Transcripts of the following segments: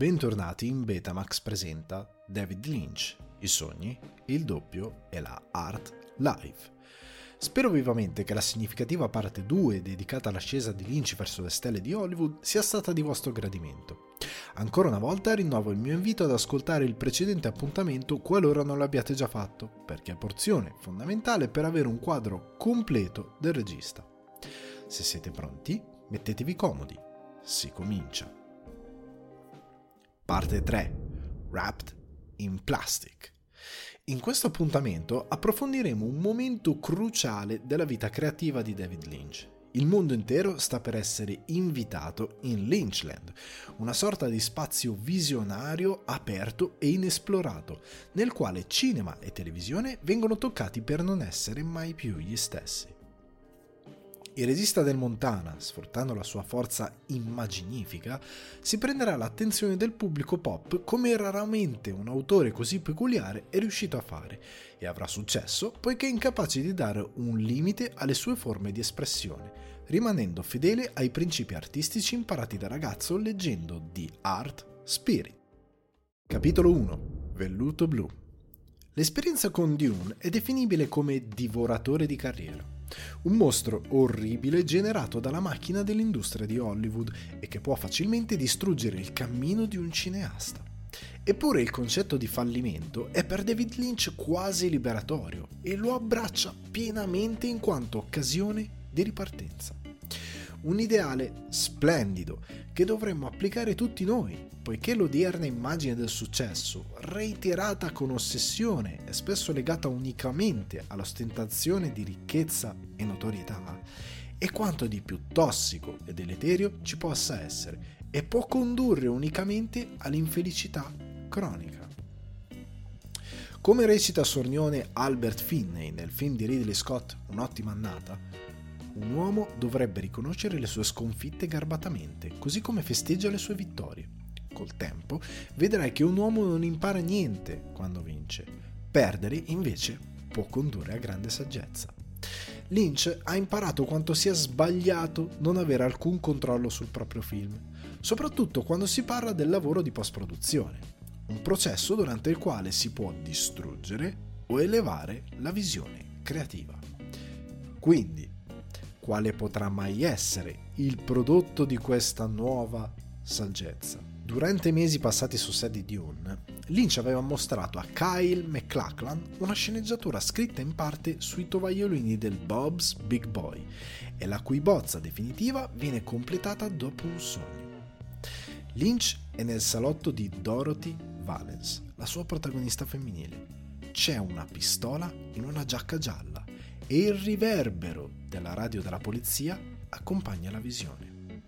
Bentornati in Betamax presenta David Lynch, i sogni, il doppio e la art live. Spero vivamente che la significativa parte 2 dedicata all'ascesa di Lynch verso le stelle di Hollywood sia stata di vostro gradimento. Ancora una volta rinnovo il mio invito ad ascoltare il precedente appuntamento qualora non l'abbiate già fatto, perché è porzione fondamentale per avere un quadro completo del regista. Se siete pronti, mettetevi comodi. Si comincia. Parte 3. Wrapped in Plastic. In questo appuntamento approfondiremo un momento cruciale della vita creativa di David Lynch. Il mondo intero sta per essere invitato in Lynchland, una sorta di spazio visionario aperto e inesplorato, nel quale cinema e televisione vengono toccati per non essere mai più gli stessi. Il regista del Montana, sfruttando la sua forza immaginifica, si prenderà l'attenzione del pubblico pop come raramente un autore così peculiare è riuscito a fare e avrà successo poiché è incapace di dare un limite alle sue forme di espressione, rimanendo fedele ai principi artistici imparati da ragazzo leggendo di Art Spirit. Capitolo 1 Velluto blu. L'esperienza con Dune è definibile come divoratore di carriera un mostro orribile generato dalla macchina dell'industria di Hollywood e che può facilmente distruggere il cammino di un cineasta. Eppure il concetto di fallimento è per David Lynch quasi liberatorio e lo abbraccia pienamente in quanto occasione di ripartenza. Un ideale splendido che dovremmo applicare tutti noi, poiché l'odierna immagine del successo, reiterata con ossessione e spesso legata unicamente all'ostentazione di ricchezza e notorietà, è quanto di più tossico e deleterio ci possa essere e può condurre unicamente all'infelicità cronica. Come recita sornione Albert Finney nel film di Ridley Scott Un'ottima annata, un uomo dovrebbe riconoscere le sue sconfitte garbatamente, così come festeggia le sue vittorie. Col tempo vedrai che un uomo non impara niente quando vince. Perdere, invece, può condurre a grande saggezza. Lynch ha imparato quanto sia sbagliato non avere alcun controllo sul proprio film, soprattutto quando si parla del lavoro di post-produzione, un processo durante il quale si può distruggere o elevare la visione creativa. Quindi, quale potrà mai essere il prodotto di questa nuova saggezza. Durante i mesi passati su set di Dune, Lynch aveva mostrato a Kyle MacLachlan una sceneggiatura scritta in parte sui tovagliolini del Bob's Big Boy e la cui bozza definitiva viene completata dopo un sogno. Lynch è nel salotto di Dorothy Valens, la sua protagonista femminile. C'è una pistola in una giacca gialla e il riverbero della radio della polizia accompagna la visione.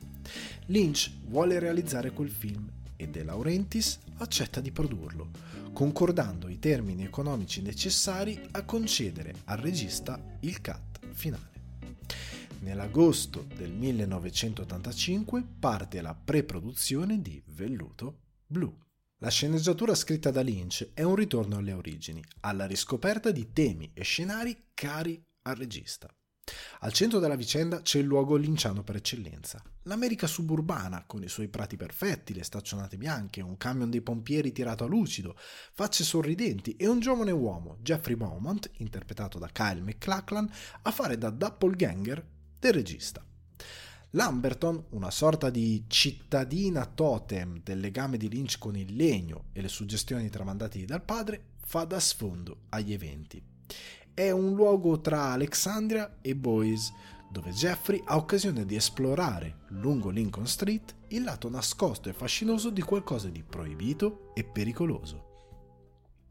Lynch vuole realizzare quel film e De Laurentiis accetta di produrlo, concordando i termini economici necessari a concedere al regista il cut finale. Nell'agosto del 1985 parte la pre-produzione di Velluto Blu. La sceneggiatura scritta da Lynch è un ritorno alle origini, alla riscoperta di temi e scenari cari al regista. Al centro della vicenda c'è il luogo linciano per eccellenza, l'America suburbana, con i suoi prati perfetti, le staccionate bianche, un camion dei pompieri tirato a lucido, facce sorridenti e un giovane uomo, Jeffrey Beaumont, interpretato da Kyle MacLachlan, a fare da doppelganger del regista. Lamberton, una sorta di cittadina totem del legame di Lynch con il legno e le suggestioni tramandate dal padre, fa da sfondo agli eventi è un luogo tra Alexandria e Boise, dove Jeffrey ha occasione di esplorare, lungo Lincoln Street, il lato nascosto e fascinoso di qualcosa di proibito e pericoloso.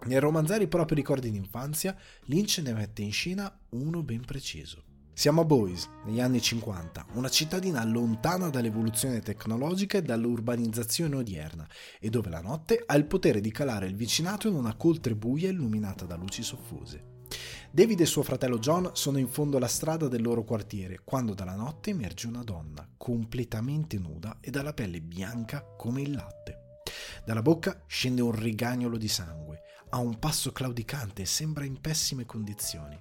Nel romanzare i propri ricordi d'infanzia, Lynch ne mette in scena uno ben preciso. Siamo a Boise, negli anni 50, una cittadina lontana dall'evoluzione tecnologica e dall'urbanizzazione odierna, e dove la notte ha il potere di calare il vicinato in una coltre buia illuminata da luci soffuse. David e suo fratello John sono in fondo alla strada del loro quartiere quando dalla notte emerge una donna, completamente nuda e dalla pelle bianca come il latte. Dalla bocca scende un rigagnolo di sangue, ha un passo claudicante e sembra in pessime condizioni.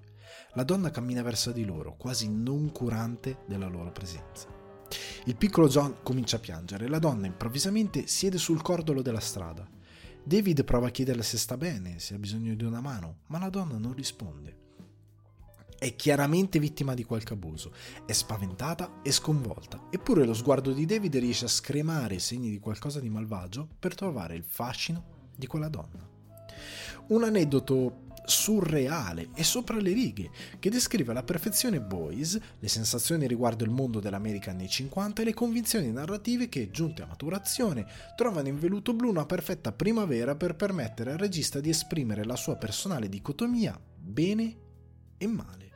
La donna cammina verso di loro, quasi non curante della loro presenza. Il piccolo John comincia a piangere e la donna improvvisamente siede sul cordolo della strada. David prova a chiederle se sta bene, se ha bisogno di una mano, ma la donna non risponde. È chiaramente vittima di qualche abuso, è spaventata e sconvolta, eppure lo sguardo di David riesce a scremare i segni di qualcosa di malvagio per trovare il fascino di quella donna. Un aneddoto surreale e sopra le righe, che descrive alla perfezione Boys, le sensazioni riguardo il mondo dell'America anni 50 e le convinzioni narrative che, giunte a maturazione, trovano in Veluto Blu una perfetta primavera per permettere al regista di esprimere la sua personale dicotomia bene e male.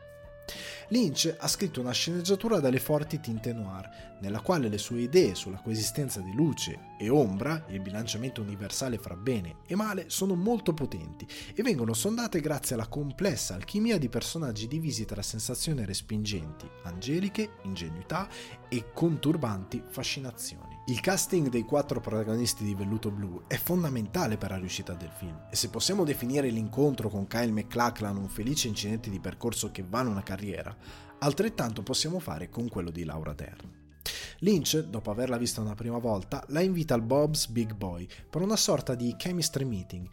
Lynch ha scritto una sceneggiatura dalle forti tinte noir, nella quale le sue idee sulla coesistenza di luce e ombra, il bilanciamento universale fra bene e male, sono molto potenti e vengono sondate grazie alla complessa alchimia di personaggi divisi tra sensazioni respingenti, angeliche, ingenuità e conturbanti fascinazioni. Il casting dei quattro protagonisti di Velluto Blu è fondamentale per la riuscita del film e se possiamo definire l'incontro con Kyle McLachlan un felice incidente di percorso che vale una carriera, altrettanto possiamo fare con quello di Laura Dern. Lynch, dopo averla vista una prima volta, la invita al Bob's Big Boy per una sorta di chemistry meeting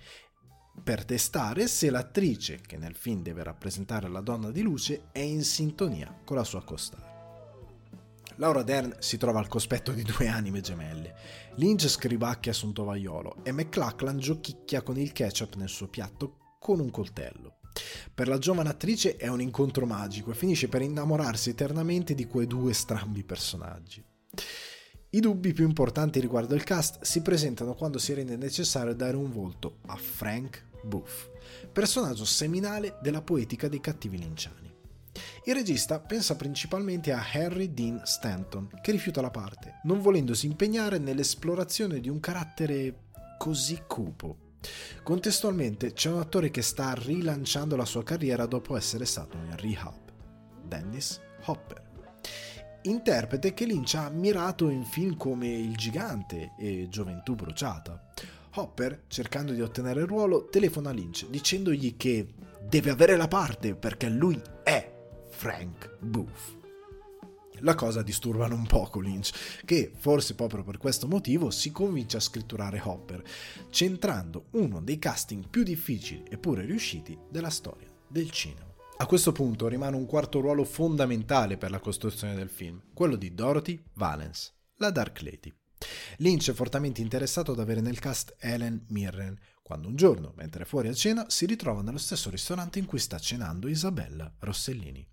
per testare se l'attrice, che nel film deve rappresentare la donna di luce, è in sintonia con la sua costare. Laura Dern si trova al cospetto di due anime gemelle. Lynch scribacchia su un tovagliolo e McLachlan giochicchia con il ketchup nel suo piatto con un coltello. Per la giovane attrice è un incontro magico e finisce per innamorarsi eternamente di quei due strambi personaggi. I dubbi più importanti riguardo il cast si presentano quando si rende necessario dare un volto a Frank Booth, personaggio seminale della poetica dei cattivi linciani. Il regista pensa principalmente a Harry Dean Stanton, che rifiuta la parte, non volendosi impegnare nell'esplorazione di un carattere così cupo. Contestualmente c'è un attore che sta rilanciando la sua carriera dopo essere stato in rehab, Dennis Hopper. Interprete che Lynch ha ammirato in film come Il gigante e Gioventù bruciata. Hopper, cercando di ottenere il ruolo, telefona a Lynch dicendogli che deve avere la parte perché lui è Frank Booth. La cosa disturba un poco Lynch, che forse proprio per questo motivo si convince a scritturare Hopper, centrando uno dei casting più difficili eppure riusciti della storia del cinema. A questo punto rimane un quarto ruolo fondamentale per la costruzione del film, quello di Dorothy Valence, la Dark Lady. Lynch è fortemente interessato ad avere nel cast Helen Mirren, quando un giorno, mentre è fuori a cena, si ritrova nello stesso ristorante in cui sta cenando Isabella Rossellini.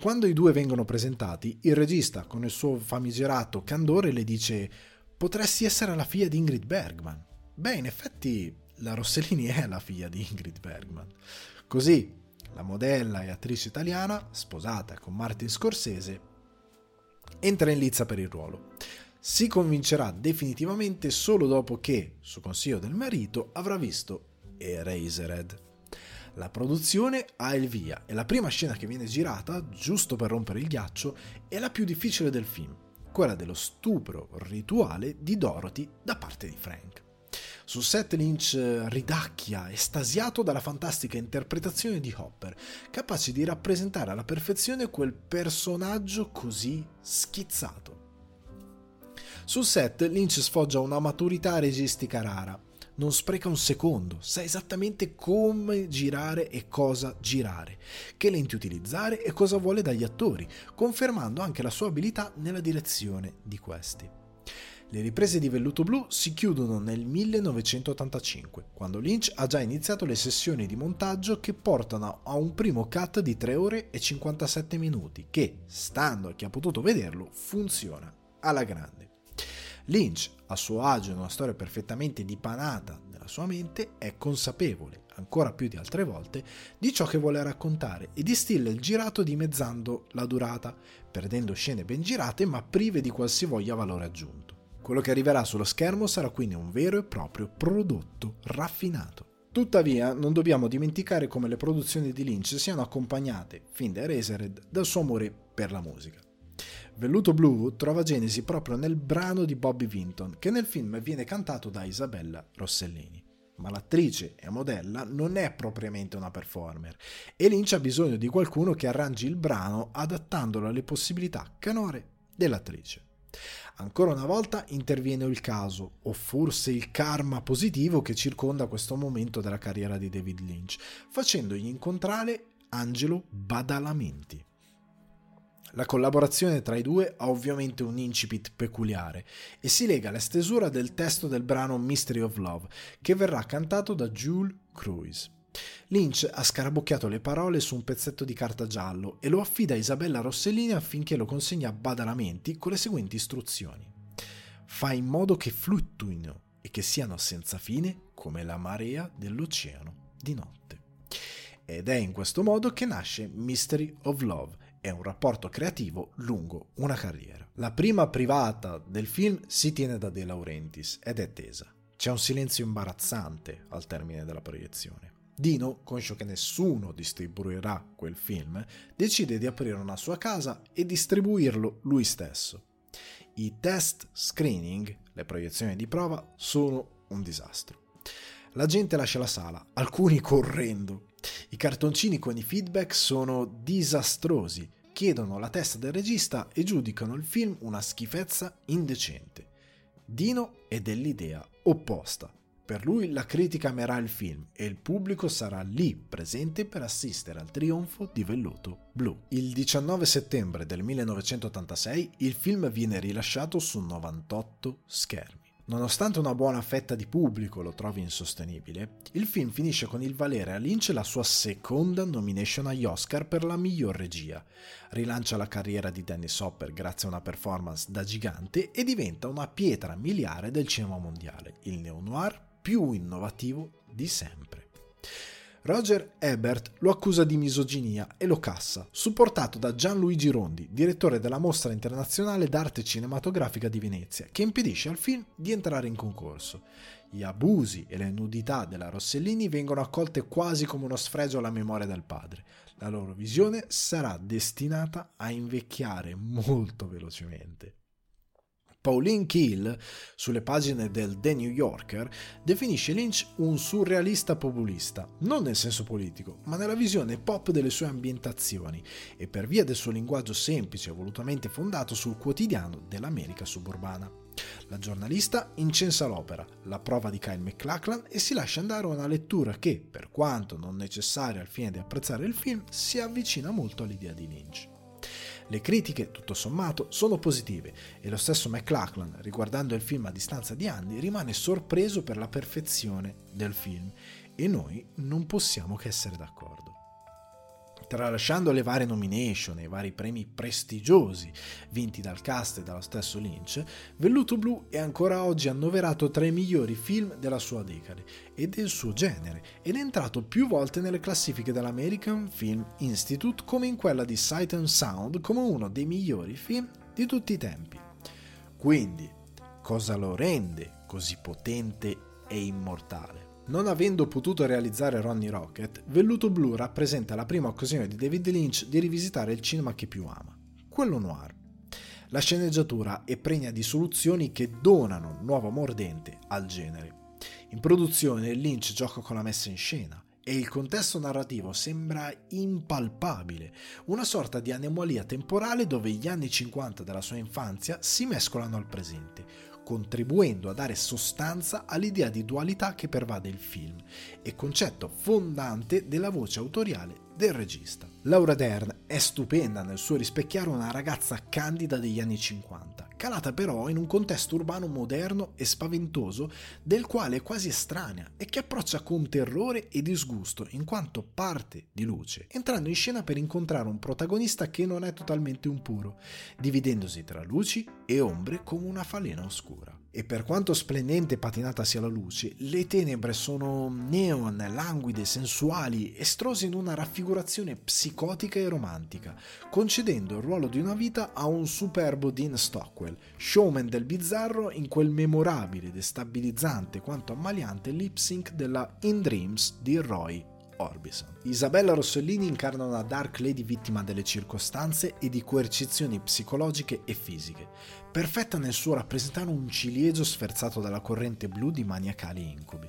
Quando i due vengono presentati, il regista, con il suo famigerato candore, le dice: Potresti essere la figlia di Ingrid Bergman. Beh, in effetti la Rossellini è la figlia di Ingrid Bergman. Così, la modella e attrice italiana, sposata con Martin Scorsese, entra in lizza per il ruolo. Si convincerà definitivamente solo dopo che, su consiglio del marito, avrà visto Eraserhead. La produzione ha il via e la prima scena che viene girata, giusto per rompere il ghiaccio, è la più difficile del film, quella dello stupro rituale di Dorothy da parte di Frank. Su set Lynch ridacchia, estasiato dalla fantastica interpretazione di Hopper, capace di rappresentare alla perfezione quel personaggio così schizzato. Sul set Lynch sfoggia una maturità registica rara, non spreca un secondo, sa esattamente come girare e cosa girare, che lenti utilizzare e cosa vuole dagli attori, confermando anche la sua abilità nella direzione di questi. Le riprese di Velluto Blu si chiudono nel 1985, quando Lynch ha già iniziato le sessioni di montaggio che portano a un primo cut di 3 ore e 57 minuti che, stando a chi ha potuto vederlo, funziona alla grande. Lynch, a suo agio in una storia perfettamente dipanata nella sua mente, è consapevole, ancora più di altre volte, di ciò che vuole raccontare e distilla il girato dimezzando la durata, perdendo scene ben girate ma prive di qualsivoglia valore aggiunto. Quello che arriverà sullo schermo sarà quindi un vero e proprio prodotto raffinato. Tuttavia, non dobbiamo dimenticare come le produzioni di Lynch siano accompagnate, fin da Eraserhead, dal suo amore per la musica. Velluto Blu trova genesi proprio nel brano di Bobby Vinton, che nel film viene cantato da Isabella Rossellini. Ma l'attrice e modella non è propriamente una performer e Lynch ha bisogno di qualcuno che arrangi il brano adattandolo alle possibilità canore dell'attrice. Ancora una volta interviene il caso, o forse il karma positivo che circonda questo momento della carriera di David Lynch, facendogli incontrare Angelo Badalamenti. La collaborazione tra i due ha ovviamente un incipit peculiare e si lega alla stesura del testo del brano Mystery of Love, che verrà cantato da Jules Cruise. Lynch ha scarabocchiato le parole su un pezzetto di carta giallo e lo affida a Isabella Rossellini affinché lo consegni a Badalamenti con le seguenti istruzioni. Fai in modo che fluttuino e che siano senza fine come la marea dell'oceano di notte. Ed è in questo modo che nasce Mystery of Love, è un rapporto creativo lungo una carriera. La prima privata del film si tiene da De Laurentiis ed è tesa. C'è un silenzio imbarazzante al termine della proiezione. Dino, conscio che nessuno distribuirà quel film, decide di aprire una sua casa e distribuirlo lui stesso. I test screening, le proiezioni di prova, sono un disastro. La gente lascia la sala, alcuni correndo, i cartoncini con i feedback sono disastrosi, chiedono la testa del regista e giudicano il film una schifezza indecente. Dino è dell'idea opposta. Per lui la critica amerà il film e il pubblico sarà lì presente per assistere al trionfo di Velluto Blu. Il 19 settembre del 1986 il film viene rilasciato su 98 schermi. Nonostante una buona fetta di pubblico lo trovi insostenibile, il film finisce con il valere a Lynch la sua seconda nomination agli Oscar per la miglior regia. Rilancia la carriera di Dennis Hopper grazie a una performance da gigante e diventa una pietra miliare del cinema mondiale, il neo-noir più innovativo di sempre. Roger Ebert lo accusa di misoginia e lo cassa, supportato da Gianluigi Rondi, direttore della Mostra Internazionale d'Arte Cinematografica di Venezia, che impedisce al film di entrare in concorso. Gli abusi e le nudità della Rossellini vengono accolte quasi come uno sfregio alla memoria del padre. La loro visione sarà destinata a invecchiare molto velocemente. Pauline Keel, sulle pagine del The New Yorker, definisce Lynch un surrealista populista, non nel senso politico, ma nella visione pop delle sue ambientazioni e per via del suo linguaggio semplice e volutamente fondato sul quotidiano dell'America suburbana. La giornalista incensa l'opera, la prova di Kyle McLachlan e si lascia andare a una lettura che, per quanto non necessaria al fine di apprezzare il film, si avvicina molto all'idea di Lynch. Le critiche, tutto sommato, sono positive e lo stesso McLachlan, riguardando il film a distanza di anni, rimane sorpreso per la perfezione del film e noi non possiamo che essere d'accordo. Tralasciando le varie nomination e i vari premi prestigiosi vinti dal cast e dallo stesso Lynch, Velluto Blu è ancora oggi annoverato tra i migliori film della sua decade e del suo genere ed è entrato più volte nelle classifiche dell'American Film Institute come in quella di Sight and Sound come uno dei migliori film di tutti i tempi. Quindi, cosa lo rende così potente e immortale? Non avendo potuto realizzare Ronnie Rocket, Velluto Blu rappresenta la prima occasione di David Lynch di rivisitare il cinema che più ama, quello noir. La sceneggiatura è pregna di soluzioni che donano nuovo mordente al genere. In produzione Lynch gioca con la messa in scena e il contesto narrativo sembra impalpabile, una sorta di anomalia temporale dove gli anni 50 della sua infanzia si mescolano al presente, contribuendo a dare sostanza all'idea di dualità che pervade il film e concetto fondante della voce autoriale del regista. Laura Dern è stupenda nel suo rispecchiare una ragazza candida degli anni 50, calata però in un contesto urbano moderno e spaventoso del quale è quasi estranea e che approccia con terrore e disgusto in quanto parte di luce, entrando in scena per incontrare un protagonista che non è totalmente un puro, dividendosi tra luci e ombre come una falena oscura e per quanto splendente e patinata sia la luce, le tenebre sono neon, languide, sensuali, estrose in una raffigurazione psicotica e romantica, concedendo il ruolo di una vita a un superbo Dean Stockwell, showman del bizzarro in quel memorabile, destabilizzante quanto ammaliante lip sync della In Dreams di Roy Orbison. Isabella Rossellini incarna una Dark Lady vittima delle circostanze e di coercizioni psicologiche e fisiche, perfetta nel suo rappresentare un ciliegio sferzato dalla corrente blu di maniacali incubi.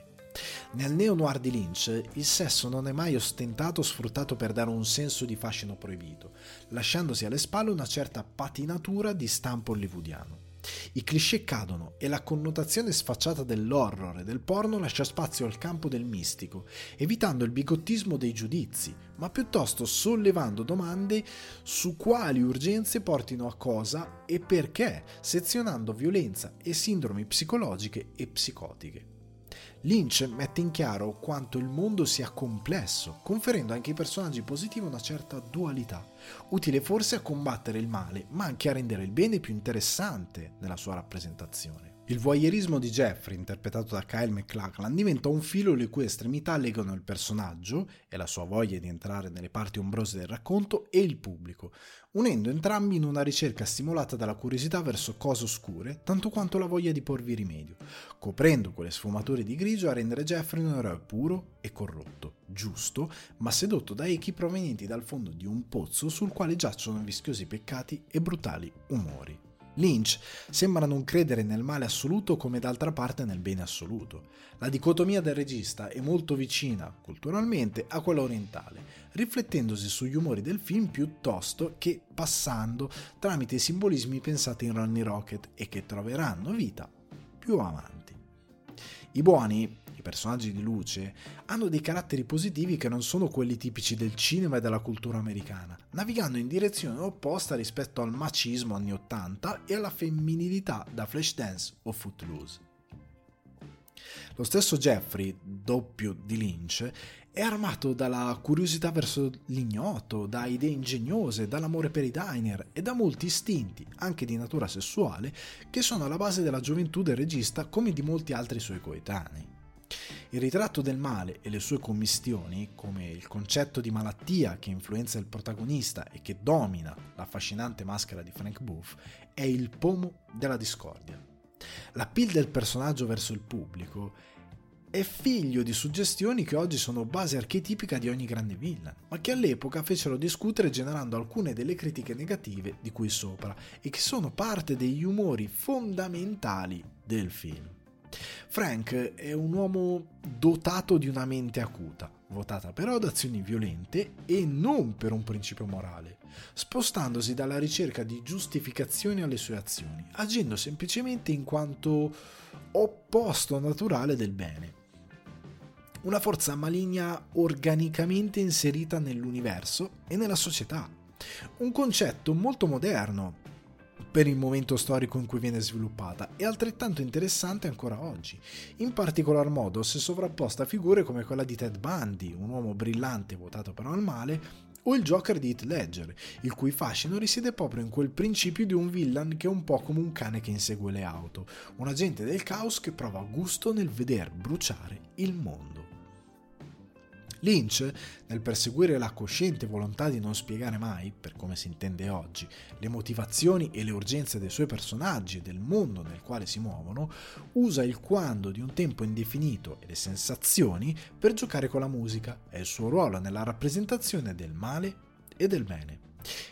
Nel neo-noir di Lynch il sesso non è mai ostentato o sfruttato per dare un senso di fascino proibito, lasciandosi alle spalle una certa patinatura di stampo hollywoodiano. I cliché cadono e la connotazione sfacciata dell'horror e del porno lascia spazio al campo del mistico, evitando il bigottismo dei giudizi, ma piuttosto sollevando domande su quali urgenze portino a cosa e perché, sezionando violenza e sindromi psicologiche e psicotiche. Lynch mette in chiaro quanto il mondo sia complesso, conferendo anche ai personaggi positivi una certa dualità, utile forse a combattere il male, ma anche a rendere il bene più interessante nella sua rappresentazione. Il voyeurismo di Jeffrey, interpretato da Kyle MacLachlan, diventa un filo le cui estremità legano il personaggio e la sua voglia di entrare nelle parti ombrose del racconto e il pubblico, unendo entrambi in una ricerca stimolata dalla curiosità verso cose oscure, tanto quanto la voglia di porvi rimedio, coprendo quelle sfumature di grigio a rendere Jeffrey un eroe puro e corrotto, giusto, ma sedotto da echi provenienti dal fondo di un pozzo sul quale giacciono vischiosi peccati e brutali umori. Lynch sembra non credere nel male assoluto come d'altra parte nel bene assoluto. La dicotomia del regista è molto vicina, culturalmente, a quella orientale, riflettendosi sugli umori del film piuttosto che passando tramite i simbolismi pensati in Ronnie Rocket e che troveranno vita più avanti. I buoni personaggi di luce, hanno dei caratteri positivi che non sono quelli tipici del cinema e della cultura americana, navigando in direzione opposta rispetto al macismo anni 80 e alla femminilità da Flashdance o Footloose. Lo stesso Jeffrey, doppio di Lynch, è armato dalla curiosità verso l'ignoto, da idee ingegnose, dall'amore per i diner e da molti istinti, anche di natura sessuale, che sono alla base della gioventù del regista come di molti altri suoi coetanei. Il ritratto del male e le sue commistioni, come il concetto di malattia che influenza il protagonista e che domina l'affascinante maschera di Frank Booth, è il pomo della discordia. L'appeal del personaggio verso il pubblico è figlio di suggestioni che oggi sono base archetipica di ogni grande villain, ma che all'epoca fecero discutere generando alcune delle critiche negative di cui sopra e che sono parte degli umori fondamentali del film. Frank è un uomo dotato di una mente acuta, votata però ad azioni violente e non per un principio morale, spostandosi dalla ricerca di giustificazioni alle sue azioni, agendo semplicemente in quanto opposto naturale del bene. Una forza maligna organicamente inserita nell'universo e nella società. Un concetto molto moderno, per il momento storico in cui viene sviluppata e altrettanto interessante ancora oggi, in particolar modo se sovrapposta a figure come quella di Ted Bundy, un uomo brillante votato però al male, o il Joker di Heath Ledger, il cui fascino risiede proprio in quel principio di un villain che è un po' come un cane che insegue le auto, un agente del caos che prova gusto nel veder bruciare il mondo. Lynch, nel perseguire la cosciente volontà di non spiegare mai, per come si intende oggi, le motivazioni e le urgenze dei suoi personaggi e del mondo nel quale si muovono, usa il quando di un tempo indefinito e le sensazioni per giocare con la musica e il suo ruolo nella rappresentazione del male e del bene.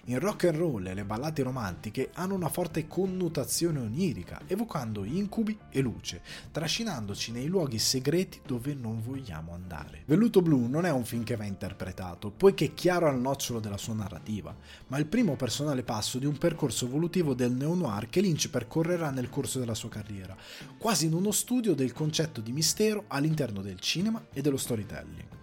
In rock and roll le ballate romantiche hanno una forte connotazione onirica, evocando incubi e luce, trascinandoci nei luoghi segreti dove non vogliamo andare. Velluto Blu non è un film che va interpretato, poiché è chiaro al nocciolo della sua narrativa, ma il primo personale passo di un percorso evolutivo del neo-noir che Lynch percorrerà nel corso della sua carriera, quasi in uno studio del concetto di mistero all'interno del cinema e dello storytelling.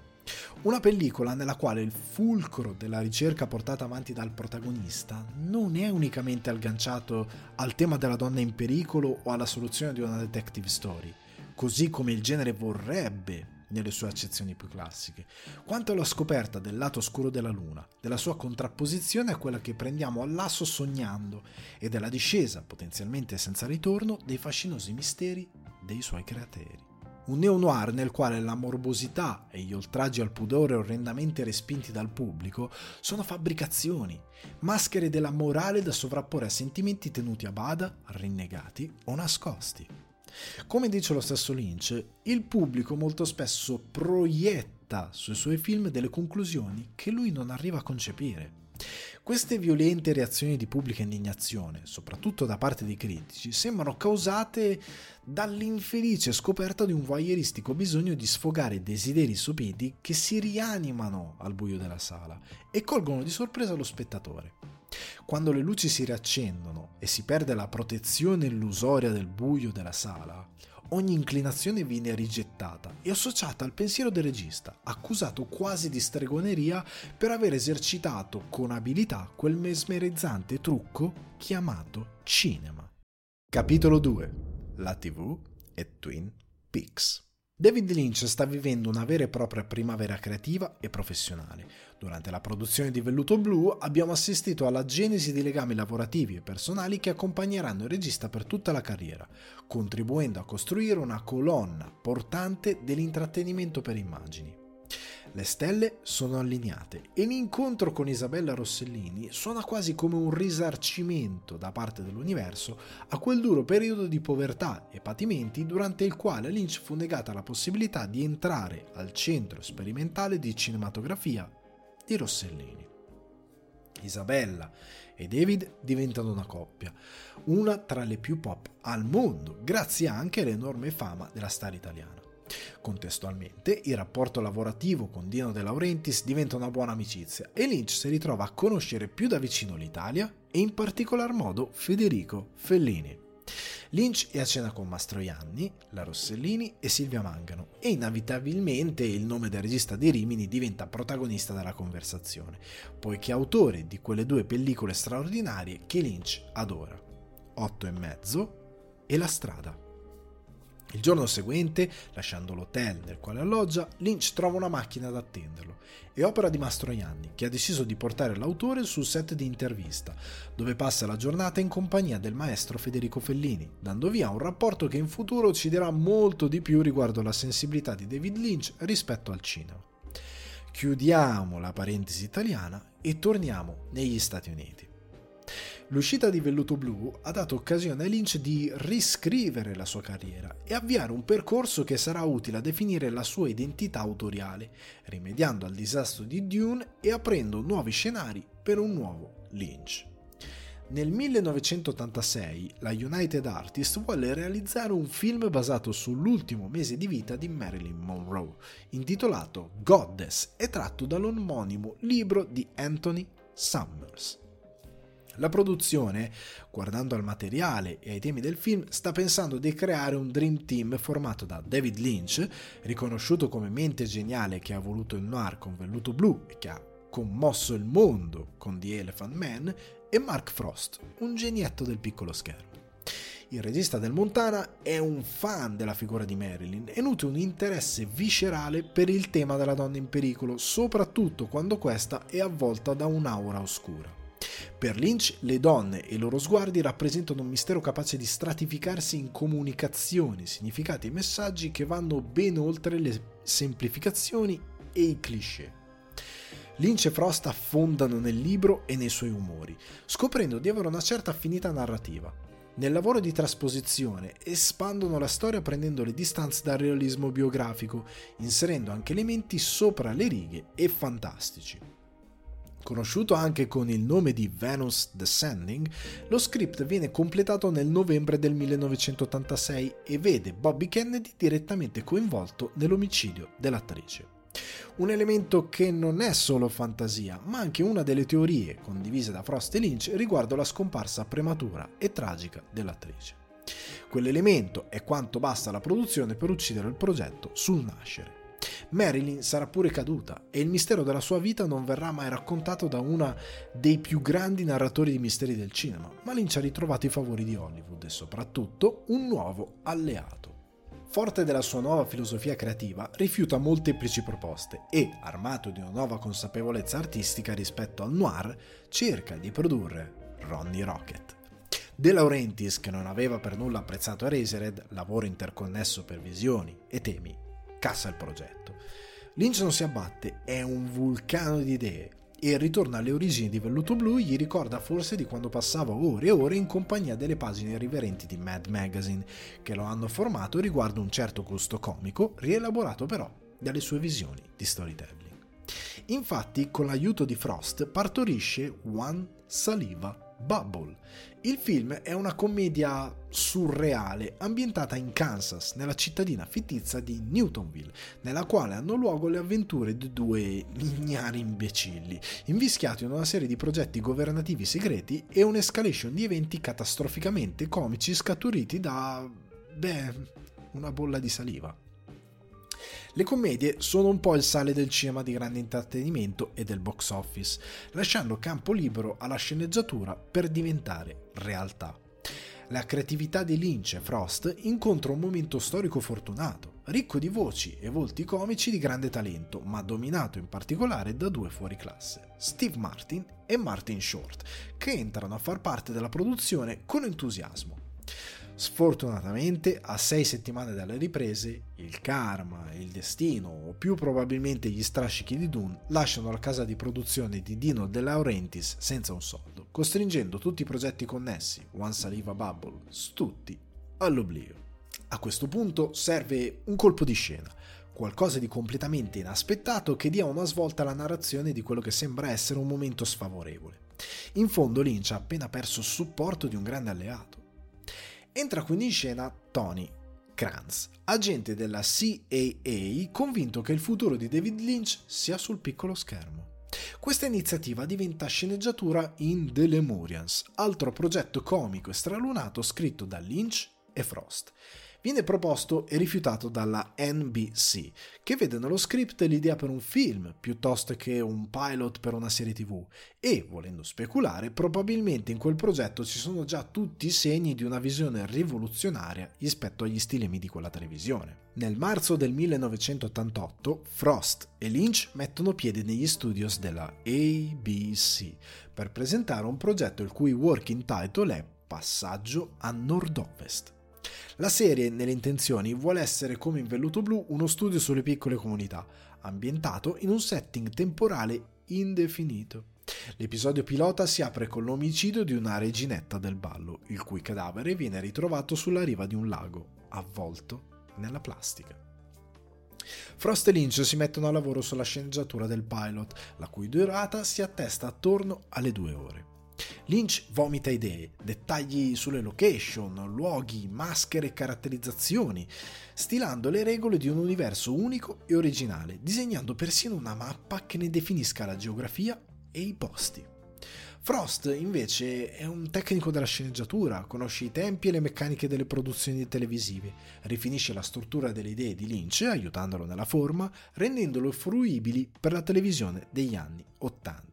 Una pellicola nella quale il fulcro della ricerca portata avanti dal protagonista non è unicamente agganciato al tema della donna in pericolo o alla soluzione di una detective story, così come il genere vorrebbe nelle sue accezioni più classiche, quanto alla scoperta del lato oscuro della luna, della sua contrapposizione a quella che prendiamo all'asso sognando e della discesa, potenzialmente senza ritorno, dei fascinosi misteri dei suoi creatori un neo-noir nel quale la morbosità e gli oltraggi al pudore orrendamente respinti dal pubblico sono fabbricazioni, maschere della morale da sovrapporre a sentimenti tenuti a bada, rinnegati o nascosti. Come dice lo stesso Lynch, il pubblico molto spesso proietta sui suoi film delle conclusioni che lui non arriva a concepire. Queste violente reazioni di pubblica indignazione, soprattutto da parte dei critici, sembrano causate dall'infelice scoperta di un voyeuristico bisogno di sfogare desideri sopiti che si rianimano al buio della sala e colgono di sorpresa lo spettatore. Quando le luci si riaccendono e si perde la protezione illusoria del buio della sala, ogni inclinazione viene rigettata e associata al pensiero del regista, accusato quasi di stregoneria per aver esercitato con abilità quel mesmerizzante trucco chiamato cinema. Capitolo 2 La TV e Twin Peaks David Lynch sta vivendo una vera e propria primavera creativa e professionale. Durante la produzione di Velluto Blu abbiamo assistito alla genesi di legami lavorativi e personali che accompagneranno il regista per tutta la carriera, contribuendo a costruire una colonna portante dell'intrattenimento per immagini. Le stelle sono allineate e l'incontro con Isabella Rossellini suona quasi come un risarcimento da parte dell'universo a quel duro periodo di povertà e patimenti durante il quale Lynch fu negata la possibilità di entrare al centro sperimentale di cinematografia di Rossellini. Isabella e David diventano una coppia, una tra le più pop al mondo, grazie anche all'enorme fama della star italiana. Contestualmente, il rapporto lavorativo con Dino De Laurentiis diventa una buona amicizia e Lynch si ritrova a conoscere più da vicino l'Italia e in particolar modo Federico Fellini. Lynch è a cena con Mastroianni, la Rossellini e Silvia Mangano e inevitabilmente il nome del regista di Rimini diventa protagonista della conversazione, poiché autore di quelle due pellicole straordinarie che Lynch adora. Otto e mezzo e La strada. Il giorno seguente, lasciando l'hotel nel quale alloggia, Lynch trova una macchina ad attenderlo. È opera di Mastroianni, che ha deciso di portare l'autore sul set di intervista, dove passa la giornata in compagnia del maestro Federico Fellini, dando via un rapporto che in futuro ci dirà molto di più riguardo la sensibilità di David Lynch rispetto al cinema. Chiudiamo la parentesi italiana e torniamo negli Stati Uniti. L'uscita di Velluto Blu ha dato occasione a Lynch di riscrivere la sua carriera e avviare un percorso che sarà utile a definire la sua identità autoriale, rimediando al disastro di Dune e aprendo nuovi scenari per un nuovo Lynch. Nel 1986 la United Artists volle realizzare un film basato sull'ultimo mese di vita di Marilyn Monroe, intitolato Goddess e tratto dall'omonimo libro di Anthony Summers. La produzione, guardando al materiale e ai temi del film, sta pensando di creare un Dream Team formato da David Lynch, riconosciuto come mente geniale che ha voluto il noir con velluto blu e che ha commosso il mondo con The Elephant Man, e Mark Frost, un genietto del piccolo schermo. Il regista del Montana è un fan della figura di Marilyn e nutre un interesse viscerale per il tema della donna in pericolo, soprattutto quando questa è avvolta da un'aura oscura. Per Lynch le donne e i loro sguardi rappresentano un mistero capace di stratificarsi in comunicazioni, significati e messaggi che vanno ben oltre le semplificazioni e i cliché. Lynch e Frost affondano nel libro e nei suoi umori, scoprendo di avere una certa affinità narrativa. Nel lavoro di trasposizione espandono la storia prendendo le distanze dal realismo biografico, inserendo anche elementi sopra le righe e fantastici. Conosciuto anche con il nome di Venus Descending, lo script viene completato nel novembre del 1986 e vede Bobby Kennedy direttamente coinvolto nell'omicidio dell'attrice. Un elemento che non è solo fantasia, ma anche una delle teorie condivise da Frost e Lynch riguardo la scomparsa prematura e tragica dell'attrice. Quell'elemento è quanto basta alla produzione per uccidere il progetto sul nascere. Marilyn sarà pure caduta e il mistero della sua vita non verrà mai raccontato da uno dei più grandi narratori di misteri del cinema, ma Lynch ha ritrovato i favori di Hollywood e soprattutto un nuovo alleato. Forte della sua nuova filosofia creativa, rifiuta molteplici proposte e, armato di una nuova consapevolezza artistica rispetto al noir, cerca di produrre Ronnie Rocket. De Laurentiis, che non aveva per nulla apprezzato Eraserhead, lavoro interconnesso per visioni e temi cassa il progetto. Lynch non si abbatte, è un vulcano di idee e il ritorno alle origini di Velluto Blu gli ricorda forse di quando passava ore e ore in compagnia delle pagine irriverenti di Mad Magazine, che lo hanno formato riguardo un certo gusto comico, rielaborato però dalle sue visioni di storytelling. Infatti, con l'aiuto di Frost, partorisce One Saliva Bubble. Il film è una commedia surreale ambientata in Kansas, nella cittadina fittizia di Newtonville, nella quale hanno luogo le avventure di due ignari imbecilli, invischiati in una serie di progetti governativi segreti e un'escalation di eventi catastroficamente comici scaturiti da... beh, una bolla di saliva. Le commedie sono un po' il sale del cinema di grande intrattenimento e del box office, lasciando campo libero alla sceneggiatura per diventare realtà. La creatività di Lynch e Frost incontra un momento storico fortunato, ricco di voci e volti comici di grande talento, ma dominato in particolare da due fuoriclasse, Steve Martin e Martin Short, che entrano a far parte della produzione con entusiasmo. Sfortunatamente, a sei settimane dalle riprese, il karma, il destino o più probabilmente gli strascichi di Dune lasciano la casa di produzione di Dino De Laurentiis senza un soldo, costringendo tutti i progetti connessi, One Saliva Bubble, tutti, all'oblio. A questo punto serve un colpo di scena, qualcosa di completamente inaspettato che dia una svolta alla narrazione di quello che sembra essere un momento sfavorevole. In fondo Lynch ha appena perso il supporto di un grande alleato Entra quindi in scena Tony Kranz, agente della CAA convinto che il futuro di David Lynch sia sul piccolo schermo. Questa iniziativa diventa sceneggiatura in The Lemurians, altro progetto comico e stralunato scritto da Lynch e Frost viene proposto e rifiutato dalla NBC, che vede nello script l'idea per un film piuttosto che un pilot per una serie tv e, volendo speculare, probabilmente in quel progetto ci sono già tutti i segni di una visione rivoluzionaria rispetto agli stilemi di quella televisione. Nel marzo del 1988 Frost e Lynch mettono piede negli studios della ABC per presentare un progetto il cui working title è Passaggio a nord-ovest. La serie, nelle intenzioni, vuole essere come in Velluto Blu uno studio sulle piccole comunità, ambientato in un setting temporale indefinito. L'episodio pilota si apre con l'omicidio di una reginetta del ballo, il cui cadavere viene ritrovato sulla riva di un lago, avvolto nella plastica. Frost e Lynch si mettono a lavoro sulla sceneggiatura del pilot, la cui durata si attesta attorno alle due ore. Lynch vomita idee, dettagli sulle location, luoghi, maschere e caratterizzazioni, stilando le regole di un universo unico e originale, disegnando persino una mappa che ne definisca la geografia e i posti. Frost invece è un tecnico della sceneggiatura, conosce i tempi e le meccaniche delle produzioni televisive, rifinisce la struttura delle idee di Lynch aiutandolo nella forma, rendendolo fruibili per la televisione degli anni 80.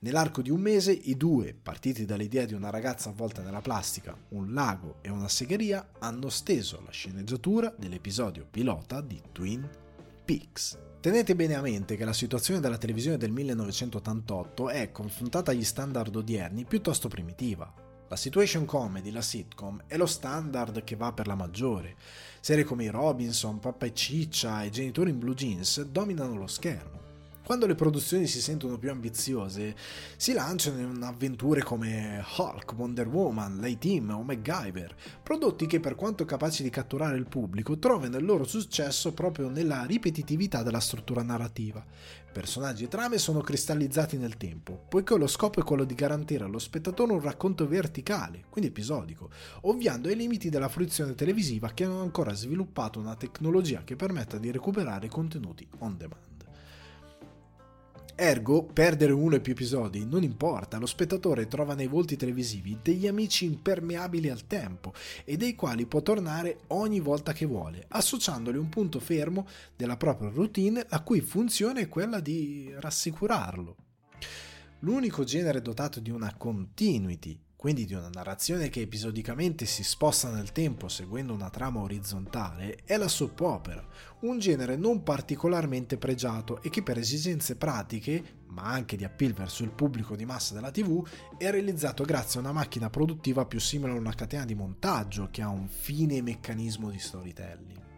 Nell'arco di un mese i due, partiti dall'idea di una ragazza avvolta nella plastica, un lago e una segheria, hanno steso la sceneggiatura dell'episodio pilota di Twin Peaks. Tenete bene a mente che la situazione della televisione del 1988 è, confrontata agli standard odierni, piuttosto primitiva. La situation comedy, la sitcom, è lo standard che va per la maggiore. Serie come i Robinson, Pappa e Ciccia e Genitori in Blue Jeans dominano lo schermo. Quando le produzioni si sentono più ambiziose, si lanciano in avventure come Hulk, Wonder Woman, L-Team o MacGyver, prodotti che per quanto capaci di catturare il pubblico trovano il loro successo proprio nella ripetitività della struttura narrativa. Personaggi e trame sono cristallizzati nel tempo, poiché lo scopo è quello di garantire allo spettatore un racconto verticale, quindi episodico, ovviando ai limiti della fruizione televisiva che non ha ancora sviluppato una tecnologia che permetta di recuperare contenuti on demand. Ergo, perdere uno o più episodi non importa, lo spettatore trova nei volti televisivi degli amici impermeabili al tempo e dei quali può tornare ogni volta che vuole, associandoli un punto fermo della propria routine la cui funzione è quella di rassicurarlo. L'unico genere dotato di una continuity quindi di una narrazione che episodicamente si sposta nel tempo seguendo una trama orizzontale, è la soap opera, un genere non particolarmente pregiato e che per esigenze pratiche, ma anche di appeal verso il pubblico di massa della TV, è realizzato grazie a una macchina produttiva più simile a una catena di montaggio che ha un fine meccanismo di storytelling.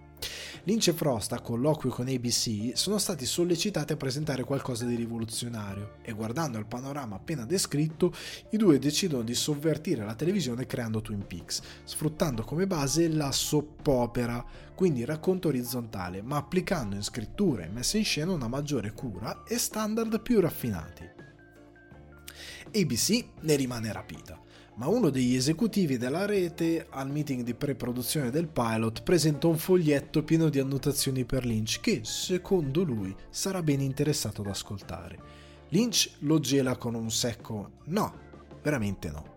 Lynch e Frost a colloquio con ABC sono stati sollecitati a presentare qualcosa di rivoluzionario e guardando al panorama appena descritto i due decidono di sovvertire la televisione creando Twin Peaks, sfruttando come base la soap opera, quindi racconto orizzontale, ma applicando in scrittura e messa in scena una maggiore cura e standard più raffinati. ABC ne rimane rapita, ma uno degli esecutivi della rete al meeting di pre-produzione del pilot presenta un foglietto pieno di annotazioni per Lynch che, secondo lui, sarà ben interessato ad ascoltare. Lynch lo gela con un secco no, veramente no.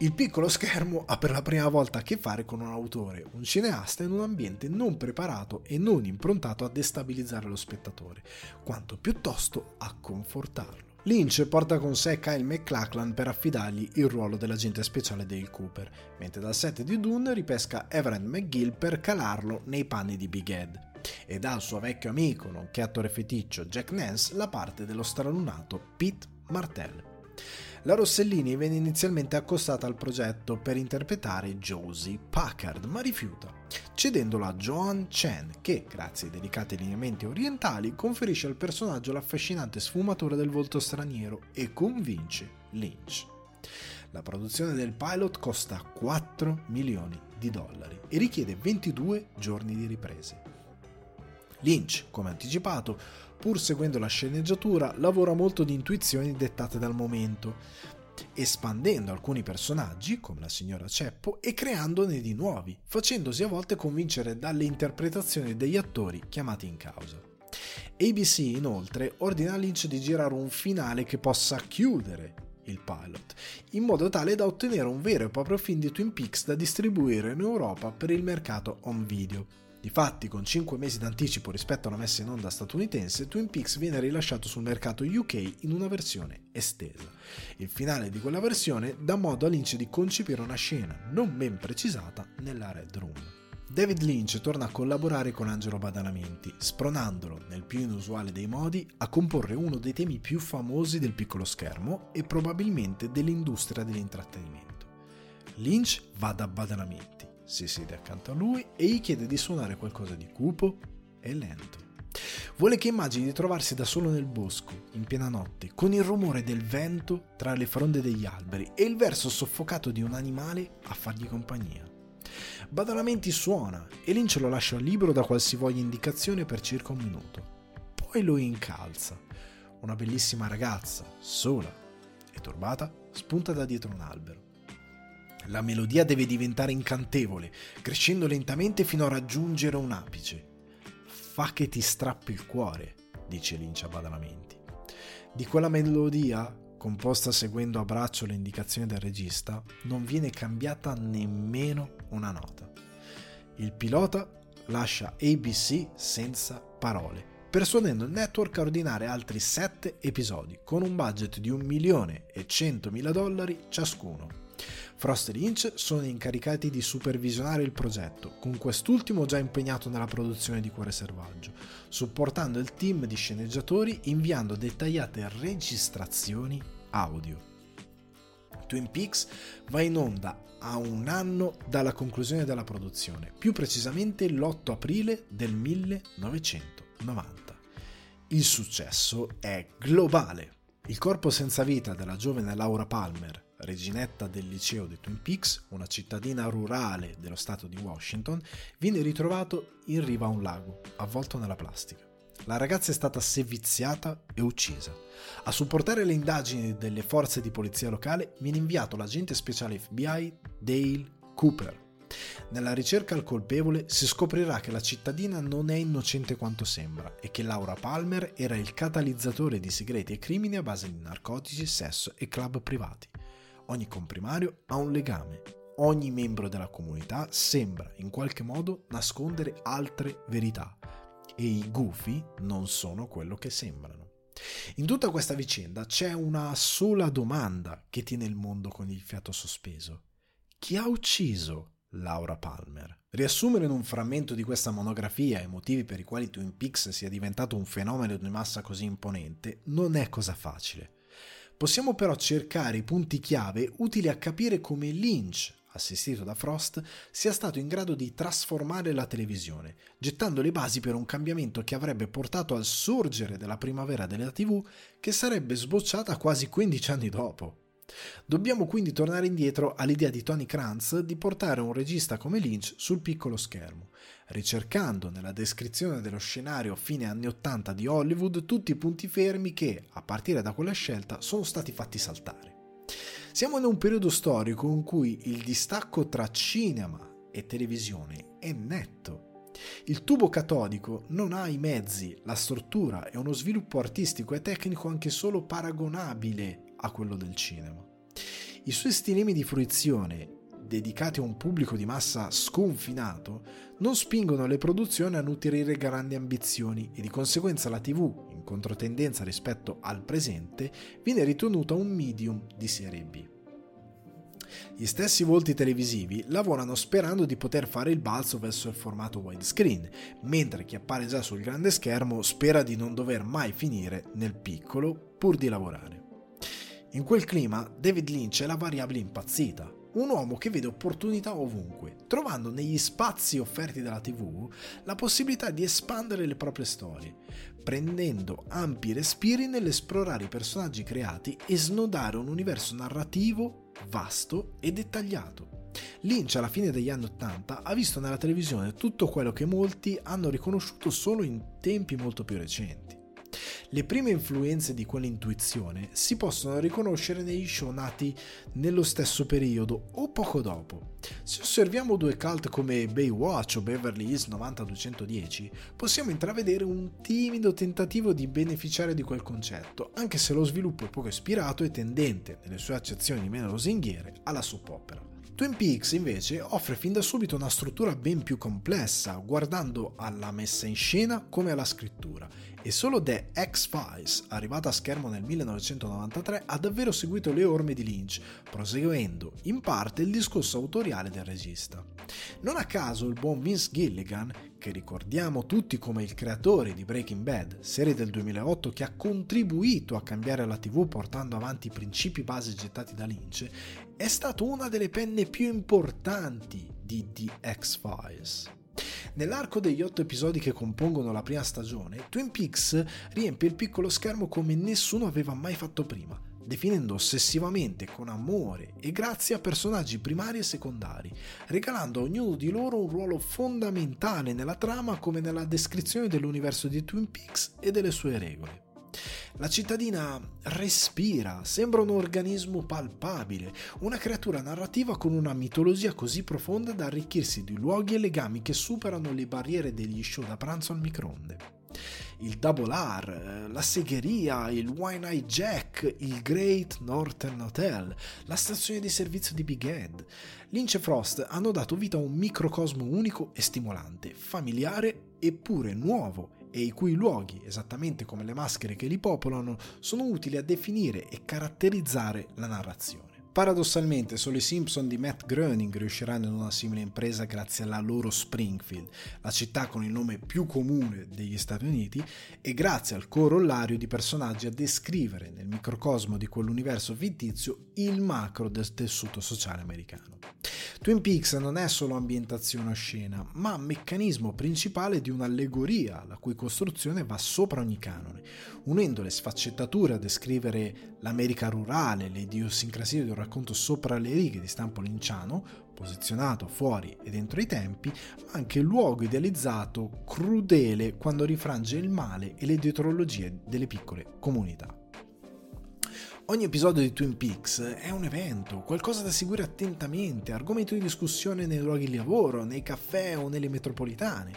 Il piccolo schermo ha per la prima volta a che fare con un autore, un cineasta in un ambiente non preparato e non improntato a destabilizzare lo spettatore, quanto piuttosto a confortarlo. Lynch porta con sé Kyle McLachlan per affidargli il ruolo dell'agente speciale Dale Cooper, mentre dal set di Dune ripesca Everett McGill per calarlo nei panni di Big Ed e dà al suo vecchio amico, nonché attore feticcio Jack Nance, la parte dello stralunato Pete Martell. La Rossellini venne inizialmente accostata al progetto per interpretare Josie Packard, ma rifiuta, cedendola a Joan Chen, che, grazie ai delicati lineamenti orientali, conferisce al personaggio l'affascinante sfumatura del volto straniero e convince Lynch. La produzione del pilot costa 4 milioni di dollari e richiede 22 giorni di riprese. Lynch, come anticipato, pur seguendo la sceneggiatura, lavora molto di intuizioni dettate dal momento, espandendo alcuni personaggi, come la signora Ceppo, e creandone di nuovi, facendosi a volte convincere dalle interpretazioni degli attori chiamati in causa. ABC inoltre ordina a Lynch di girare un finale che possa chiudere il pilot, in modo tale da ottenere un vero e proprio film di Twin Peaks da distribuire in Europa per il mercato home video. Difatti, con 5 mesi d'anticipo rispetto alla messa in onda statunitense, Twin Peaks viene rilasciato sul mercato UK in una versione estesa. Il finale di quella versione dà modo a Lynch di concepire una scena non ben precisata nella Red Room. David Lynch torna a collaborare con Angelo Badalamenti, spronandolo, nel più inusuale dei modi, a comporre uno dei temi più famosi del piccolo schermo e probabilmente dell'industria dell'intrattenimento. Lynch va da Badalamenti si siede accanto a lui e gli chiede di suonare qualcosa di cupo e lento. Vuole che immagini di trovarsi da solo nel bosco, in piena notte, con il rumore del vento tra le fronde degli alberi e il verso soffocato di un animale a fargli compagnia. Badalamenti suona e Lynch lo lascia libero da qualsivoglia indicazione per circa un minuto. Poi lo incalza. Una bellissima ragazza, sola e turbata, spunta da dietro un albero. La melodia deve diventare incantevole, crescendo lentamente fino a raggiungere un apice. Fa che ti strappi il cuore, dice Lynch a Badalamenti. Di quella melodia, composta seguendo a braccio le indicazioni del regista, non viene cambiata nemmeno una nota. Il pilota lascia ABC senza parole, persuadendo il network a ordinare altri 7 episodi, con un budget di un milione e 100 mila dollari ciascuno. Frost e Lynch sono incaricati di supervisionare il progetto, con quest'ultimo già impegnato nella produzione di Cuore Selvaggio, supportando il team di sceneggiatori inviando dettagliate registrazioni audio. Twin Peaks va in onda a un anno dalla conclusione della produzione, più precisamente l'8 aprile del 1990. Il successo è globale. Il corpo senza vita della giovane Laura Palmer, reginetta del liceo di Twin Peaks, una cittadina rurale dello stato di Washington, viene ritrovato in riva a un lago, avvolto nella plastica. La ragazza è stata seviziata e uccisa. A supportare le indagini delle forze di polizia locale viene inviato l'agente speciale FBI Dale Cooper. Nella ricerca al colpevole si scoprirà che la cittadina non è innocente quanto sembra e che Laura Palmer era il catalizzatore di segreti e crimini a base di narcotici, sesso e club privati ogni comprimario ha un legame. Ogni membro della comunità sembra in qualche modo nascondere altre verità e i gufi non sono quello che sembrano. In tutta questa vicenda c'è una sola domanda che tiene il mondo con il fiato sospeso. Chi ha ucciso Laura Palmer? Riassumere in un frammento di questa monografia i motivi per i quali Twin Peaks sia diventato un fenomeno di massa così imponente non è cosa facile. Possiamo però cercare i punti chiave utili a capire come Lynch, assistito da Frost, sia stato in grado di trasformare la televisione, gettando le basi per un cambiamento che avrebbe portato al sorgere della primavera della TV che sarebbe sbocciata quasi 15 anni dopo. Dobbiamo quindi tornare indietro all'idea di Tony Kranz di portare un regista come Lynch sul piccolo schermo, ricercando nella descrizione dello scenario fine anni 80 di Hollywood tutti i punti fermi che, a partire da quella scelta, sono stati fatti saltare. Siamo in un periodo storico in cui il distacco tra cinema e televisione è netto. Il tubo catodico non ha i mezzi, la struttura e uno sviluppo artistico e tecnico anche solo paragonabile a quello del cinema. I suoi stilemi di fruizione, dedicati a un pubblico di massa sconfinato, non spingono le produzioni a nutrire grandi ambizioni e di conseguenza la TV, in controtendenza rispetto al presente, viene ritenuta un medium di serie B. Gli stessi volti televisivi lavorano sperando di poter fare il balzo verso il formato widescreen, mentre chi appare già sul grande schermo spera di non dover mai finire nel piccolo pur di lavorare. In quel clima David Lynch è la variabile impazzita, un uomo che vede opportunità ovunque, trovando negli spazi offerti dalla TV la possibilità di espandere le proprie storie, prendendo ampi respiri nell'esplorare i personaggi creati e snodare un universo narrativo vasto e dettagliato. Lynch alla fine degli anni Ottanta ha visto nella televisione tutto quello che molti hanno riconosciuto solo in tempi molto più recenti. Le prime influenze di quell'intuizione si possono riconoscere negli show nati nello stesso periodo o poco dopo. Se osserviamo due cult come Baywatch o Beverly Hills 90210, possiamo intravedere un timido tentativo di beneficiare di quel concetto, anche se lo sviluppo è poco ispirato e tendente, nelle sue accezioni meno lusinghiere, alla soap opera. Twin Peaks invece offre fin da subito una struttura ben più complessa, guardando alla messa in scena come alla scrittura, e solo The X-Files, arrivata a schermo nel 1993, ha davvero seguito le orme di Lynch, proseguendo in parte il discorso autoriale del regista. Non a caso il buon Vince Gilligan, che ricordiamo tutti come il creatore di Breaking Bad, serie del 2008 che ha contribuito a cambiare la TV portando avanti i principi base gettati da Lynch, è stato una delle penne più importanti di The X-Files. Nell'arco degli otto episodi che compongono la prima stagione, Twin Peaks riempie il piccolo schermo come nessuno aveva mai fatto prima, definendo ossessivamente con amore e grazia personaggi primari e secondari, regalando a ognuno di loro un ruolo fondamentale nella trama come nella descrizione dell'universo di Twin Peaks e delle sue regole. La cittadina respira, sembra un organismo palpabile, una creatura narrativa con una mitologia così profonda da arricchirsi di luoghi e legami che superano le barriere degli show da pranzo al microonde. Il Double R, la segheria, il Wine Eye Jack, il Great Northern Hotel, la stazione di servizio di Big Ed. Lynch e Frost hanno dato vita a un microcosmo unico e stimolante, familiare eppure nuovo e i cui luoghi, esattamente come le maschere che li popolano, sono utili a definire e caratterizzare la narrazione. Paradossalmente solo i Simpson di Matt Groening riusciranno in una simile impresa grazie alla loro Springfield, la città con il nome più comune degli Stati Uniti, e grazie al corollario di personaggi a descrivere nel microcosmo di quell'universo fittizio il macro del tessuto sociale americano. Twin Peaks non è solo ambientazione o scena, ma meccanismo principale di un'allegoria la cui costruzione va sopra ogni canone, unendo le sfaccettature a descrivere l'America rurale, le idiosincrasie di un racconto sopra le righe di stampo linciano, posizionato fuori e dentro i tempi, ma anche luogo idealizzato crudele quando rifrange il male e le dietrologie delle piccole comunità. Ogni episodio di Twin Peaks è un evento, qualcosa da seguire attentamente, argomento di discussione nei luoghi di lavoro, nei caffè o nelle metropolitane.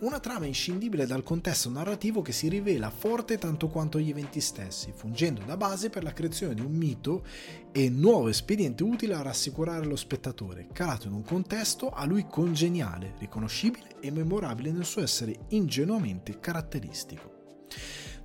Una trama inscindibile dal contesto narrativo che si rivela forte tanto quanto gli eventi stessi, fungendo da base per la creazione di un mito e nuovo espediente utile a rassicurare lo spettatore, calato in un contesto a lui congeniale, riconoscibile e memorabile nel suo essere ingenuamente caratteristico.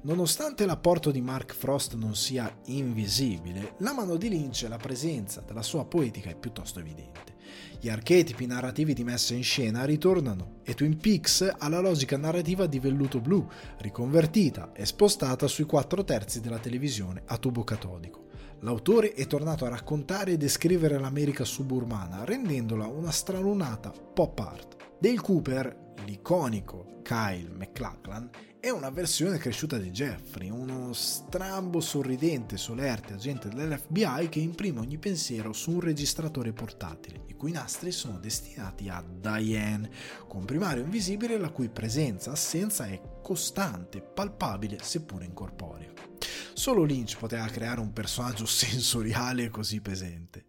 Nonostante l'apporto di Mark Frost non sia invisibile, la mano di Lynch e la presenza della sua poetica è piuttosto evidente. Gli archetipi narrativi di messa in scena ritornano e Twin Peaks ha la logica narrativa di velluto blu, riconvertita e spostata sui quattro terzi della televisione a tubo catodico. L'autore è tornato a raccontare e descrivere l'America suburbana, rendendola una stralunata pop art. Dale Cooper, l'iconico Kyle McLachlan, è una versione cresciuta di Jeffrey, uno strambo sorridente, solerte agente dell'FBI che imprime ogni pensiero su un registratore portatile, i cui nastri sono destinati a Diane, con primario invisibile la cui presenza-assenza è costante, palpabile seppure incorporea. Solo Lynch poteva creare un personaggio sensoriale così pesante.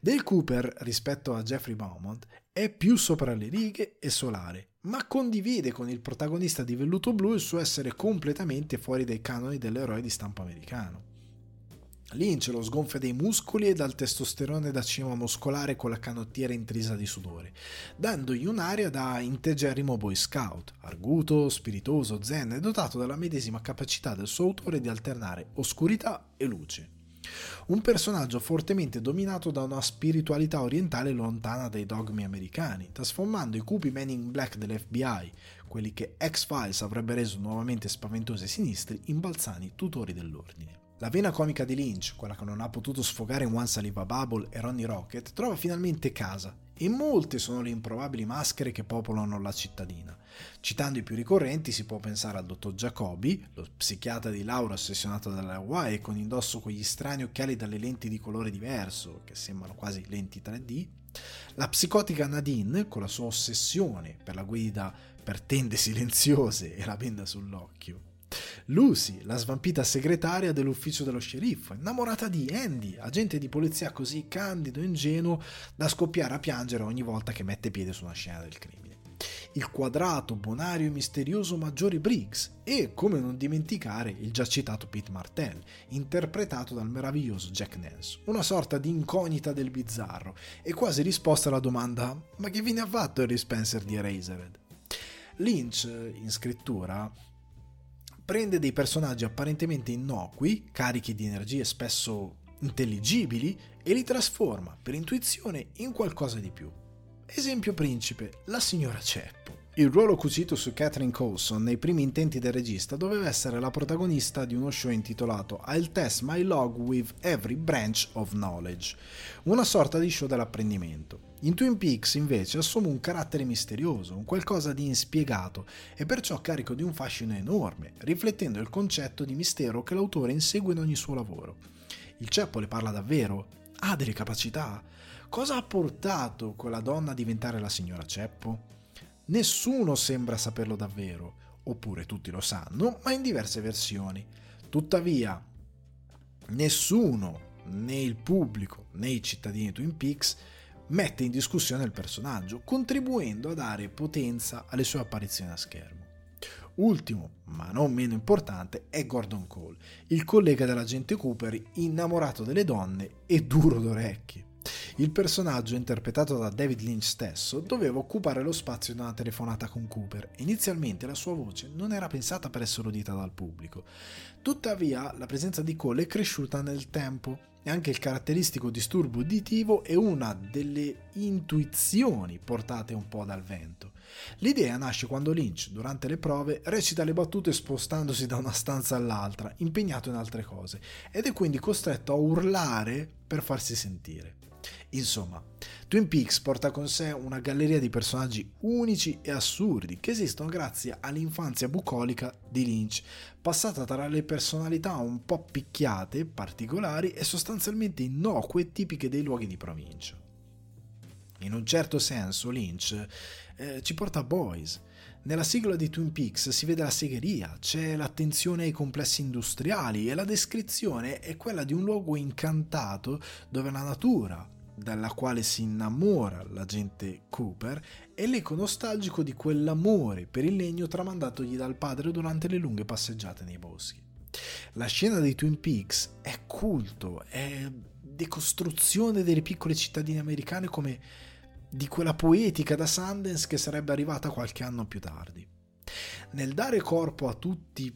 Dale Cooper, rispetto a Jeffrey Beaumont, è più sopra le righe e solare, ma condivide con il protagonista di Velluto Blu il suo essere completamente fuori dai canoni dell'eroe di stampo americano. Lynch lo sgonfia dei muscoli e dal testosterone da cima muscolare con la canottiera intrisa di sudore, dandogli un'aria da integerrimo boy scout, arguto, spiritoso, zen e dotato della medesima capacità del suo autore di alternare oscurità e luce. Un personaggio fortemente dominato da una spiritualità orientale lontana dai dogmi americani, trasformando i cupi men in black dell'FBI, quelli che X-Files avrebbe reso nuovamente spaventosi e sinistri, in balzani tutori dell'ordine. La vena comica di Lynch, quella che non ha potuto sfogare in One Saliva Bubble e Ronnie Rocket, trova finalmente casa e molte sono le improbabili maschere che popolano la cittadina. Citando i più ricorrenti si può pensare al dottor Jacobi, lo psichiatra di Laura ossessionato dalle Hawaii con indosso quegli strani occhiali dalle lenti di colore diverso, che sembrano quasi lenti 3D, la psicotica Nadine con la sua ossessione per la guida per tende silenziose e la benda sull'occhio, Lucy, la svampita segretaria dell'ufficio dello sceriffo, innamorata di Andy, agente di polizia così candido e ingenuo da scoppiare a piangere ogni volta che mette piede su una scena del crimine. Il quadrato, bonario e misterioso Maggiore Briggs e, come non dimenticare, il già citato Pete Martell, interpretato dal meraviglioso Jack Nance, una sorta di incognita del bizzarro e quasi risposta alla domanda ma che fine ha fatto Harry Spencer di Eraserhead? Lynch, in scrittura, prende dei personaggi apparentemente innocui, carichi di energie spesso intelligibili, e li trasforma per intuizione in qualcosa di più. Esempio principe, la signora Ceppo. Il ruolo cucito su Catherine Coulson nei primi intenti del regista doveva essere la protagonista di uno show intitolato I'll Test My Log with Every Branch of Knowledge, una sorta di show dell'apprendimento. In Twin Peaks invece assume un carattere misterioso, un qualcosa di inspiegato e perciò carico di un fascino enorme, riflettendo il concetto di mistero che l'autore insegue in ogni suo lavoro. Il ceppo le parla davvero? Ha delle capacità? Cosa ha portato quella donna a diventare la signora Ceppo? Nessuno sembra saperlo davvero, oppure tutti lo sanno, ma in diverse versioni. Tuttavia, nessuno, né il pubblico né i cittadini Twin Peaks, mette in discussione il personaggio, contribuendo a dare potenza alle sue apparizioni a schermo. Ultimo, ma non meno importante, è Gordon Cole, il collega dell'agente Cooper innamorato delle donne e duro d'orecchie. Il personaggio, interpretato da David Lynch stesso, doveva occupare lo spazio di una telefonata con Cooper. Inizialmente la sua voce non era pensata per essere udita dal pubblico. Tuttavia, la presenza di Cole è cresciuta nel tempo e anche il caratteristico disturbo uditivo è una delle intuizioni portate un po' dal vento. L'idea nasce quando Lynch, durante le prove, recita le battute spostandosi da una stanza all'altra, impegnato in altre cose, ed è quindi costretto a urlare per farsi sentire. Insomma, Twin Peaks porta con sé una galleria di personaggi unici e assurdi che esistono grazie all'infanzia bucolica di Lynch, passata tra le personalità un po' picchiate, particolari e sostanzialmente innocue tipiche dei luoghi di provincia. In un certo senso Lynch eh, ci porta a Boys. Nella sigla di Twin Peaks si vede la segheria, c'è l'attenzione ai complessi industriali e la descrizione è quella di un luogo incantato dove la natura, dalla quale si innamora l'agente Cooper, è l'eco nostalgico di quell'amore per il legno tramandatogli dal padre durante le lunghe passeggiate nei boschi. La scena di Twin Peaks è culto, è decostruzione delle piccole cittadine americane come di quella poetica da Sundance che sarebbe arrivata qualche anno più tardi. Nel dare corpo a tutti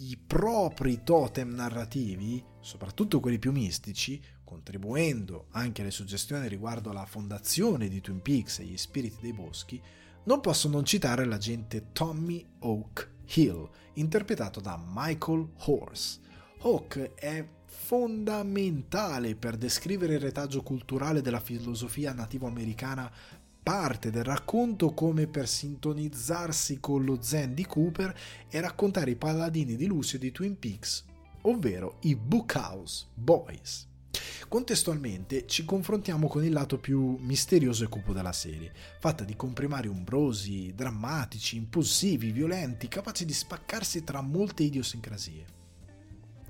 i propri totem narrativi, soprattutto quelli più mistici, contribuendo anche alle suggestioni riguardo alla fondazione di Twin Peaks e gli spiriti dei boschi, non posso non citare l'agente Tommy Oak Hill, interpretato da Michael Horse. Hawk è fondamentale per descrivere il retaggio culturale della filosofia nativo-americana parte del racconto come per sintonizzarsi con lo zen di Cooper e raccontare i paladini di Lucy e di Twin Peaks, ovvero i Bookhouse Boys. Contestualmente ci confrontiamo con il lato più misterioso e cupo della serie, fatta di comprimari umbrosi, drammatici, impulsivi, violenti, capaci di spaccarsi tra molte idiosincrasie.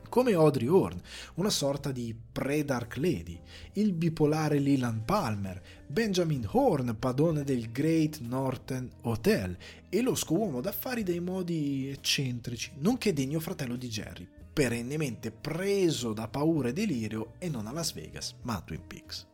come Audrey Horn, una sorta di pre-Dark Lady, il bipolare Leland Palmer, Benjamin Horn, padrone del Great Northern Hotel, e losco uomo d'affari dai modi eccentrici, nonché degno fratello di Jerry, perennemente preso da paura e delirio e non a Las Vegas, ma a Twin Peaks.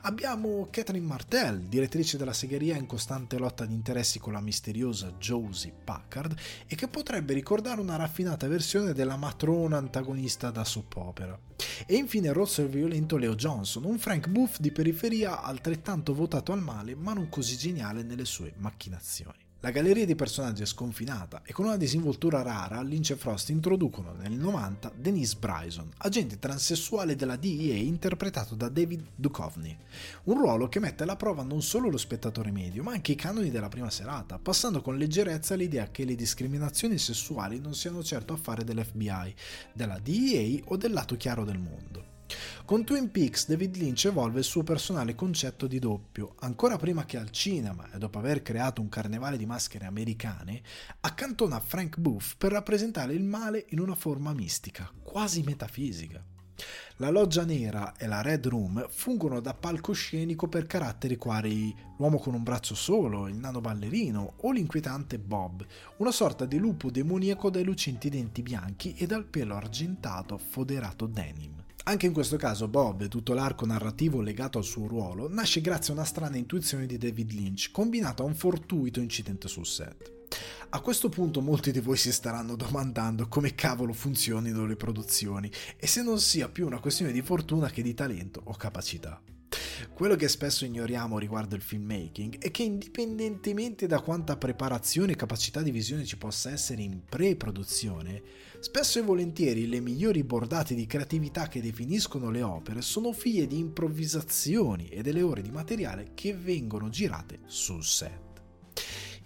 Abbiamo Catherine Martell, direttrice della segheria in costante lotta di interessi con la misteriosa Josie Packard e che potrebbe ricordare una raffinata versione della matrona antagonista da soap opera. E infine Rosso e violento Leo Johnson, un Frank Booth di periferia altrettanto votato al male ma non così geniale nelle sue macchinazioni. La galleria di personaggi è sconfinata e con una disinvoltura rara Lynch e Frost introducono nel 90 Denise Bryson, agente transessuale della DEA interpretato da David Duchovny, un ruolo che mette alla prova non solo lo spettatore medio ma anche i canoni della prima serata, passando con leggerezza l'idea che le discriminazioni sessuali non siano certo affare dell'FBI, della DEA o del lato chiaro del mondo. Con Twin Peaks David Lynch evolve il suo personale concetto di doppio, ancora prima che al cinema e dopo aver creato un carnevale di maschere americane, accantona Frank Booth per rappresentare il male in una forma mistica, quasi metafisica. La loggia nera e la Red Room fungono da palcoscenico per caratteri quali l'uomo con un braccio solo, il nano ballerino o l'inquietante Bob, una sorta di lupo demoniaco dai lucenti denti bianchi e dal pelo argentato foderato denim. Anche in questo caso Bob e tutto l'arco narrativo legato al suo ruolo nasce grazie a una strana intuizione di David Lynch, combinata a un fortuito incidente sul set. A questo punto molti di voi si staranno domandando come cavolo funzionino le produzioni e se non sia più una questione di fortuna che di talento o capacità. Quello che spesso ignoriamo riguardo il filmmaking è che indipendentemente da quanta preparazione e capacità di visione ci possa essere in pre-produzione, spesso e volentieri le migliori bordate di creatività che definiscono le opere sono figlie di improvvisazioni e delle ore di materiale che vengono girate sul set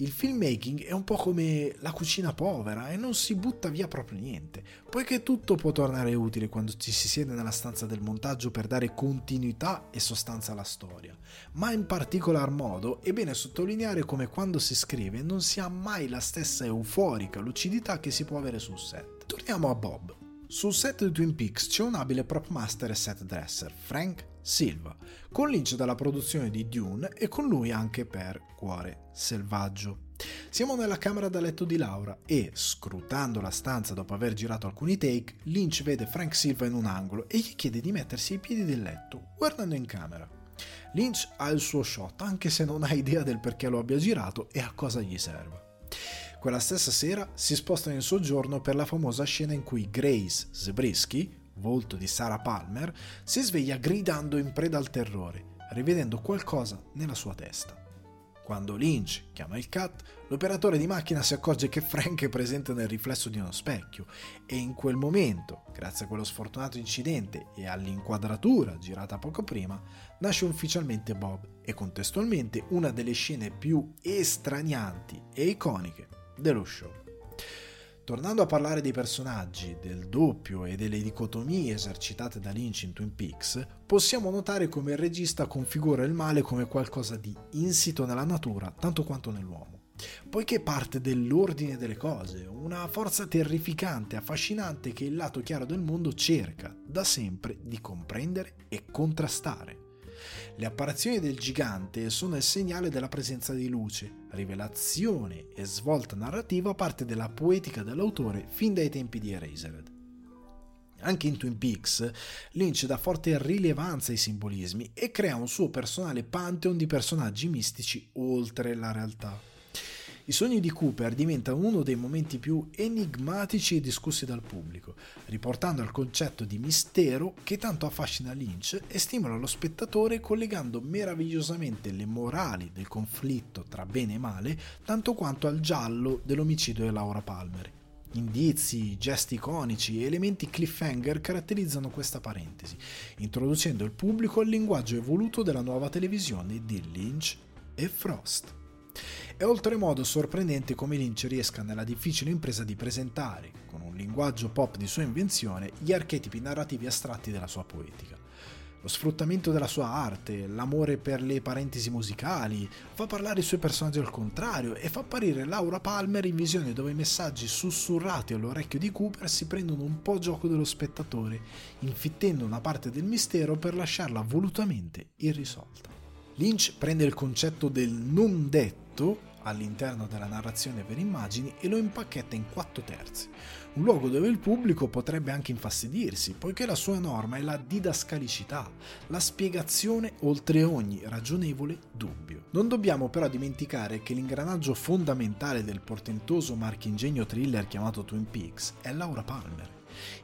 il filmmaking è un po' come la cucina povera e non si butta via proprio niente, poiché tutto può tornare utile quando ci si siede nella stanza del montaggio per dare continuità e sostanza alla storia. Ma in particolar modo è bene sottolineare come quando si scrive non si ha mai la stessa euforica lucidità che si può avere sul set. Torniamo a Bob. Sul set di Twin Peaks c'è un abile prop master e set dresser, Frank Silva, con Lynch dalla produzione di Dune e con lui anche per Cuore Selvaggio. Siamo nella camera da letto di Laura e, scrutando la stanza dopo aver girato alcuni take, Lynch vede Frank Silva in un angolo e gli chiede di mettersi ai piedi del letto, guardando in camera. Lynch ha il suo shot, anche se non ha idea del perché lo abbia girato e a cosa gli serva. Quella stessa sera si sposta in soggiorno per la famosa scena in cui Grace Zebrisky, volto di Sarah Palmer, si sveglia gridando in preda al terrore, rivedendo qualcosa nella sua testa. Quando Lynch chiama il cat, l'operatore di macchina si accorge che Frank è presente nel riflesso di uno specchio e in quel momento, grazie a quello sfortunato incidente e all'inquadratura girata poco prima, nasce ufficialmente Bob e contestualmente una delle scene più estranianti e iconiche dello show. Tornando a parlare dei personaggi, del doppio e delle dicotomie esercitate da Lynch in Twin Peaks, possiamo notare come il regista configura il male come qualcosa di insito nella natura tanto quanto nell'uomo, poiché parte dell'ordine delle cose, una forza terrificante, affascinante che il lato chiaro del mondo cerca da sempre di comprendere e contrastare. Le apparizioni del gigante sono il segnale della presenza di luce, rivelazione e svolta narrativa parte della poetica dell'autore fin dai tempi di Eraserhead. Anche in Twin Peaks, Lynch dà forte rilevanza ai simbolismi e crea un suo personale pantheon di personaggi mistici oltre la realtà. I sogni di Cooper diventano uno dei momenti più enigmatici e discussi dal pubblico, riportando al concetto di mistero che tanto affascina Lynch e stimola lo spettatore collegando meravigliosamente le morali del conflitto tra bene e male tanto quanto al giallo dell'omicidio di Laura Palmer. Indizi, gesti iconici e elementi cliffhanger caratterizzano questa parentesi, introducendo il pubblico al linguaggio evoluto della nuova televisione di Lynch e Frost. È oltremodo sorprendente come Lynch riesca nella difficile impresa di presentare, con un linguaggio pop di sua invenzione, gli archetipi narrativi astratti della sua poetica. lo sfruttamento della sua arte, l'amore per le parentesi musicali, fa parlare i suoi personaggi al contrario e fa apparire Laura Palmer in visione dove i messaggi sussurrati all'orecchio di Cooper si prendono un po' gioco dello spettatore, infittendo una parte del mistero per lasciarla volutamente irrisolta. Lynch prende il concetto del non detto all'interno della narrazione per immagini e lo impacchetta in quattro terzi, un luogo dove il pubblico potrebbe anche infastidirsi, poiché la sua norma è la didascalicità, la spiegazione oltre ogni ragionevole dubbio. Non dobbiamo però dimenticare che l'ingranaggio fondamentale del portentoso marchingegno thriller chiamato Twin Peaks è Laura Palmer.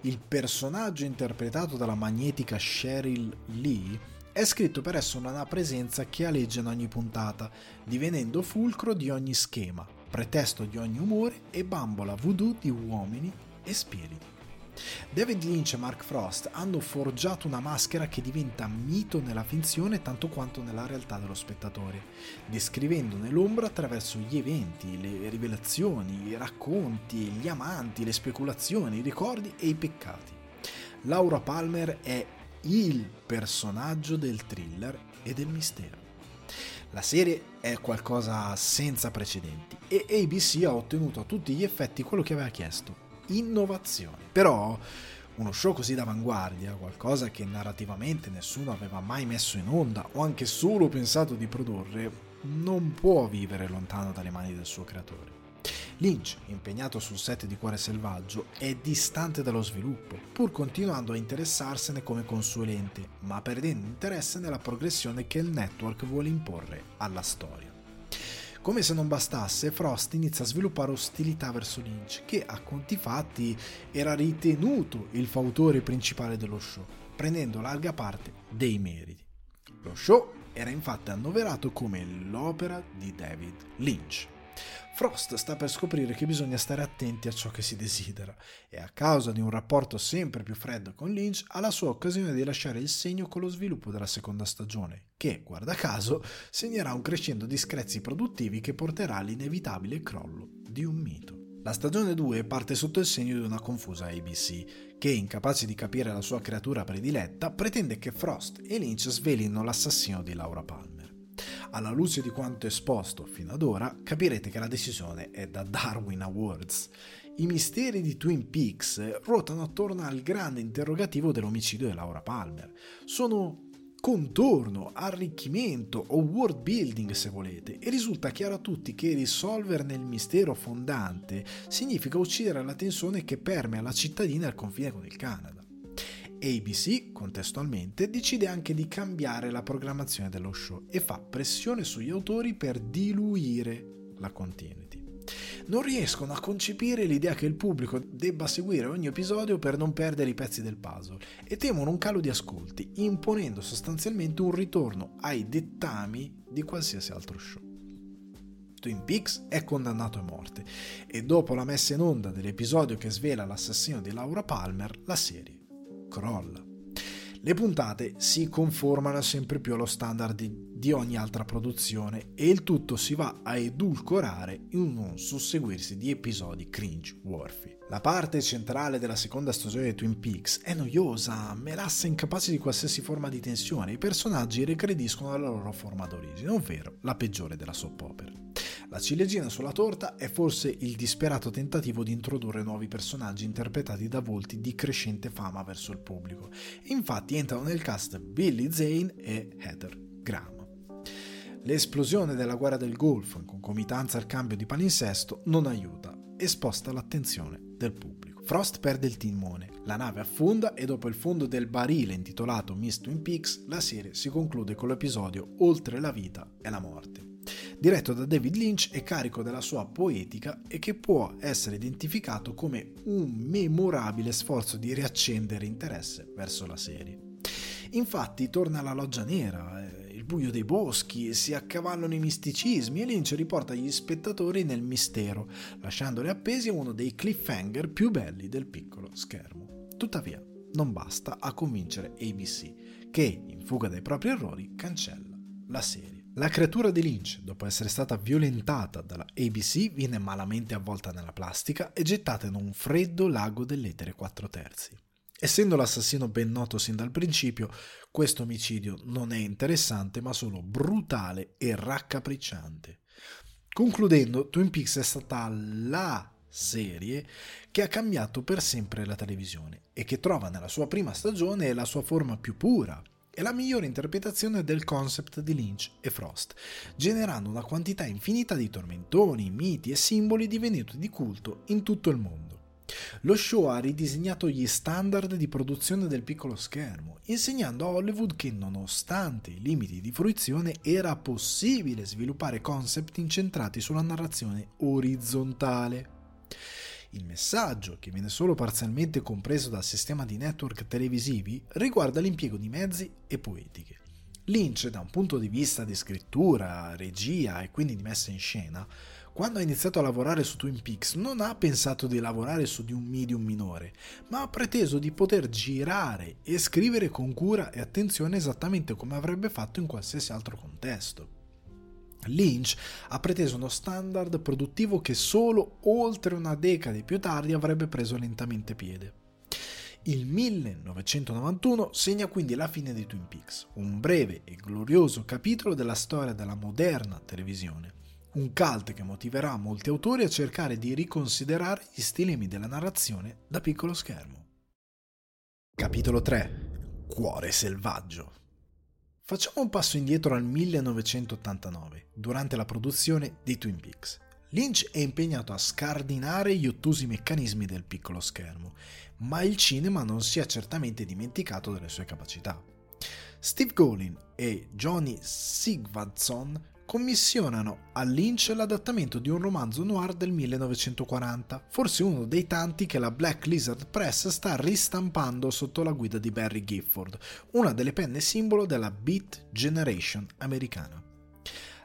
Il personaggio interpretato dalla magnetica Cheryl Lee è scritto per essere una presenza che aleggia in ogni puntata, divenendo fulcro di ogni schema, pretesto di ogni umore e bambola voodoo di uomini e spiriti. David Lynch e Mark Frost hanno forgiato una maschera che diventa mito nella finzione tanto quanto nella realtà dello spettatore, descrivendone l'ombra attraverso gli eventi, le rivelazioni, i racconti, gli amanti, le speculazioni, i ricordi e i peccati. Laura Palmer è il personaggio del thriller e del mistero. La serie è qualcosa senza precedenti e ABC ha ottenuto a tutti gli effetti quello che aveva chiesto, innovazione. Però uno show così d'avanguardia, qualcosa che narrativamente nessuno aveva mai messo in onda o anche solo pensato di produrre, non può vivere lontano dalle mani del suo creatore. Lynch, impegnato sul set di Cuore Selvaggio, è distante dallo sviluppo, pur continuando a interessarsene come consulente, ma perdendo interesse nella progressione che il network vuole imporre alla storia. Come se non bastasse, Frost inizia a sviluppare ostilità verso Lynch, che a conti fatti era ritenuto il fautore principale dello show, prendendo larga parte dei meriti. Lo show era infatti annoverato come l'opera di David Lynch. Frost sta per scoprire che bisogna stare attenti a ciò che si desidera e a causa di un rapporto sempre più freddo con Lynch ha la sua occasione di lasciare il segno con lo sviluppo della seconda stagione, che, guarda caso, segnerà un crescendo di screzi produttivi che porterà all'inevitabile crollo di un mito. La stagione 2 parte sotto il segno di una confusa ABC, che, incapace di capire la sua creatura prediletta, pretende che Frost e Lynch svelino l'assassino di Laura Palmer. Alla luce di quanto esposto fino ad ora, capirete che la decisione è da Darwin Awards. I misteri di Twin Peaks ruotano attorno al grande interrogativo dell'omicidio di Laura Palmer. Sono contorno, arricchimento o world building se volete e risulta chiaro a tutti che risolverne il mistero fondante significa uccidere la tensione che permea la cittadina al confine con il Canada. ABC, contestualmente, decide anche di cambiare la programmazione dello show e fa pressione sugli autori per diluire la continuity. Non riescono a concepire l'idea che il pubblico debba seguire ogni episodio per non perdere i pezzi del puzzle e temono un calo di ascolti, imponendo sostanzialmente un ritorno ai dettami di qualsiasi altro show. Twin Peaks è condannato a morte e dopo la messa in onda dell'episodio che svela l'assassino di Laura Palmer, la serie crolla. Le puntate si conformano sempre più allo standard di, ogni altra produzione e il tutto si va a edulcorare in un susseguirsi di episodi cringe-worthy. La parte centrale della seconda stagione di Twin Peaks è noiosa, melassa incapace di qualsiasi forma di tensione e i personaggi regrediscono alla loro forma d'origine, ovvero la peggiore della soap opera. La ciliegina sulla torta è forse il disperato tentativo di introdurre nuovi personaggi interpretati da volti di crescente fama verso il pubblico. Infatti entrano nel cast Billy Zane e Heather Graham. L'esplosione della guerra del Golfo in concomitanza al cambio di palinsesto non aiuta e sposta l'attenzione del pubblico. Frost perde il timone, la nave affonda e dopo il fondo del barile intitolato Miss Twin Peaks, la serie si conclude con l'episodio Oltre la vita e la morte diretto da David Lynch e carico della sua poetica e che può essere identificato come un memorabile sforzo di riaccendere interesse verso la serie. Infatti torna la loggia nera, eh, il buio dei boschi, si accavallano i misticismi e Lynch riporta gli spettatori nel mistero, lasciandoli appesi a uno dei cliffhanger più belli del piccolo schermo. Tuttavia, non basta a convincere ABC, che, in fuga dai propri errori, cancella la serie. La creatura di Lynch, dopo essere stata violentata dalla ABC, viene malamente avvolta nella plastica e gettata in un freddo lago dell'etere 4 terzi. Essendo l'assassino ben noto sin dal principio, questo omicidio non è interessante ma solo brutale e raccapricciante. Concludendo, Twin Peaks è stata la serie che ha cambiato per sempre la televisione e che trova nella sua prima stagione la sua forma più pura e la migliore interpretazione del concept di Lynch e Frost, generando una quantità infinita di tormentoni, miti e simboli divenuti di culto in tutto il mondo. Lo show ha ridisegnato gli standard di produzione del piccolo schermo, insegnando a Hollywood che nonostante i limiti di fruizione era possibile sviluppare concept incentrati sulla narrazione orizzontale. Il messaggio, che viene solo parzialmente compreso dal sistema di network televisivi, riguarda l'impiego di mezzi e poetiche. Lynch, da un punto di vista di scrittura, regia e quindi di messa in scena, quando ha iniziato a lavorare su Twin Peaks non ha pensato di lavorare su di un medium minore, ma ha preteso di poter girare e scrivere con cura e attenzione esattamente come avrebbe fatto in qualsiasi altro contesto. Lynch ha preteso uno standard produttivo che solo oltre una decade più tardi avrebbe preso lentamente piede. Il 1991 segna quindi la fine di Twin Peaks, un breve e glorioso capitolo della storia della moderna televisione, un cult che motiverà molti autori a cercare di riconsiderare gli stilemi della narrazione da piccolo schermo. Capitolo 3 Cuore selvaggio Facciamo un passo indietro al 1989, durante la produzione di Twin Peaks. Lynch è impegnato a scardinare gli ottusi meccanismi del piccolo schermo, ma il cinema non si è certamente dimenticato delle sue capacità. Steve Golin e Johnny Sigvadsson commissionano a Lynch l'adattamento di un romanzo noir del 1940, forse uno dei tanti che la Black Lizard Press sta ristampando sotto la guida di Barry Gifford, una delle penne simbolo della Beat Generation americana.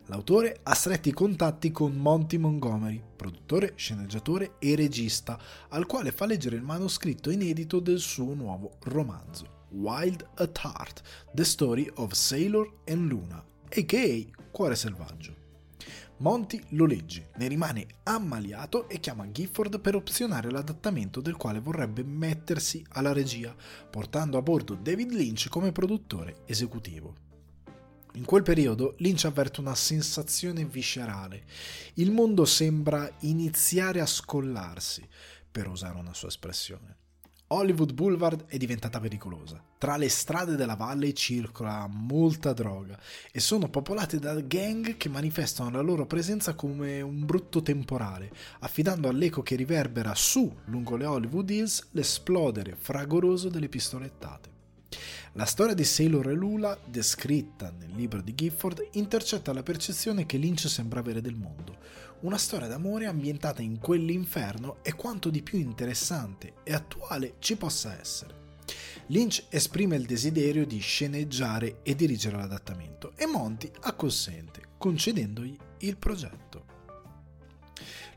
L'autore ha stretti contatti con Monty Montgomery, produttore, sceneggiatore e regista, al quale fa leggere il manoscritto inedito del suo nuovo romanzo, Wild at Heart, The Story of Sailor and Luna, a.k.a. Cuore Selvaggio. Monty lo legge, ne rimane ammaliato e chiama Gifford per opzionare l'adattamento del quale vorrebbe mettersi alla regia, portando a bordo David Lynch come produttore esecutivo. In quel periodo Lynch avverte una sensazione viscerale. Il mondo sembra iniziare a scollarsi, per usare una sua espressione. Hollywood Boulevard è diventata pericolosa. Tra le strade della valle circola molta droga e sono popolate da gang che manifestano la loro presenza come un brutto temporale, affidando all'eco che riverbera su lungo le Hollywood Hills l'esplodere fragoroso delle pistolettate. La storia di Sailor e Lula, descritta nel libro di Gifford, intercetta la percezione che Lynch sembra avere del mondo. Una storia d'amore ambientata in quell'inferno è quanto di più interessante e attuale ci possa essere. Lynch esprime il desiderio di sceneggiare e dirigere l'adattamento e Monty acconsente, concedendogli il progetto.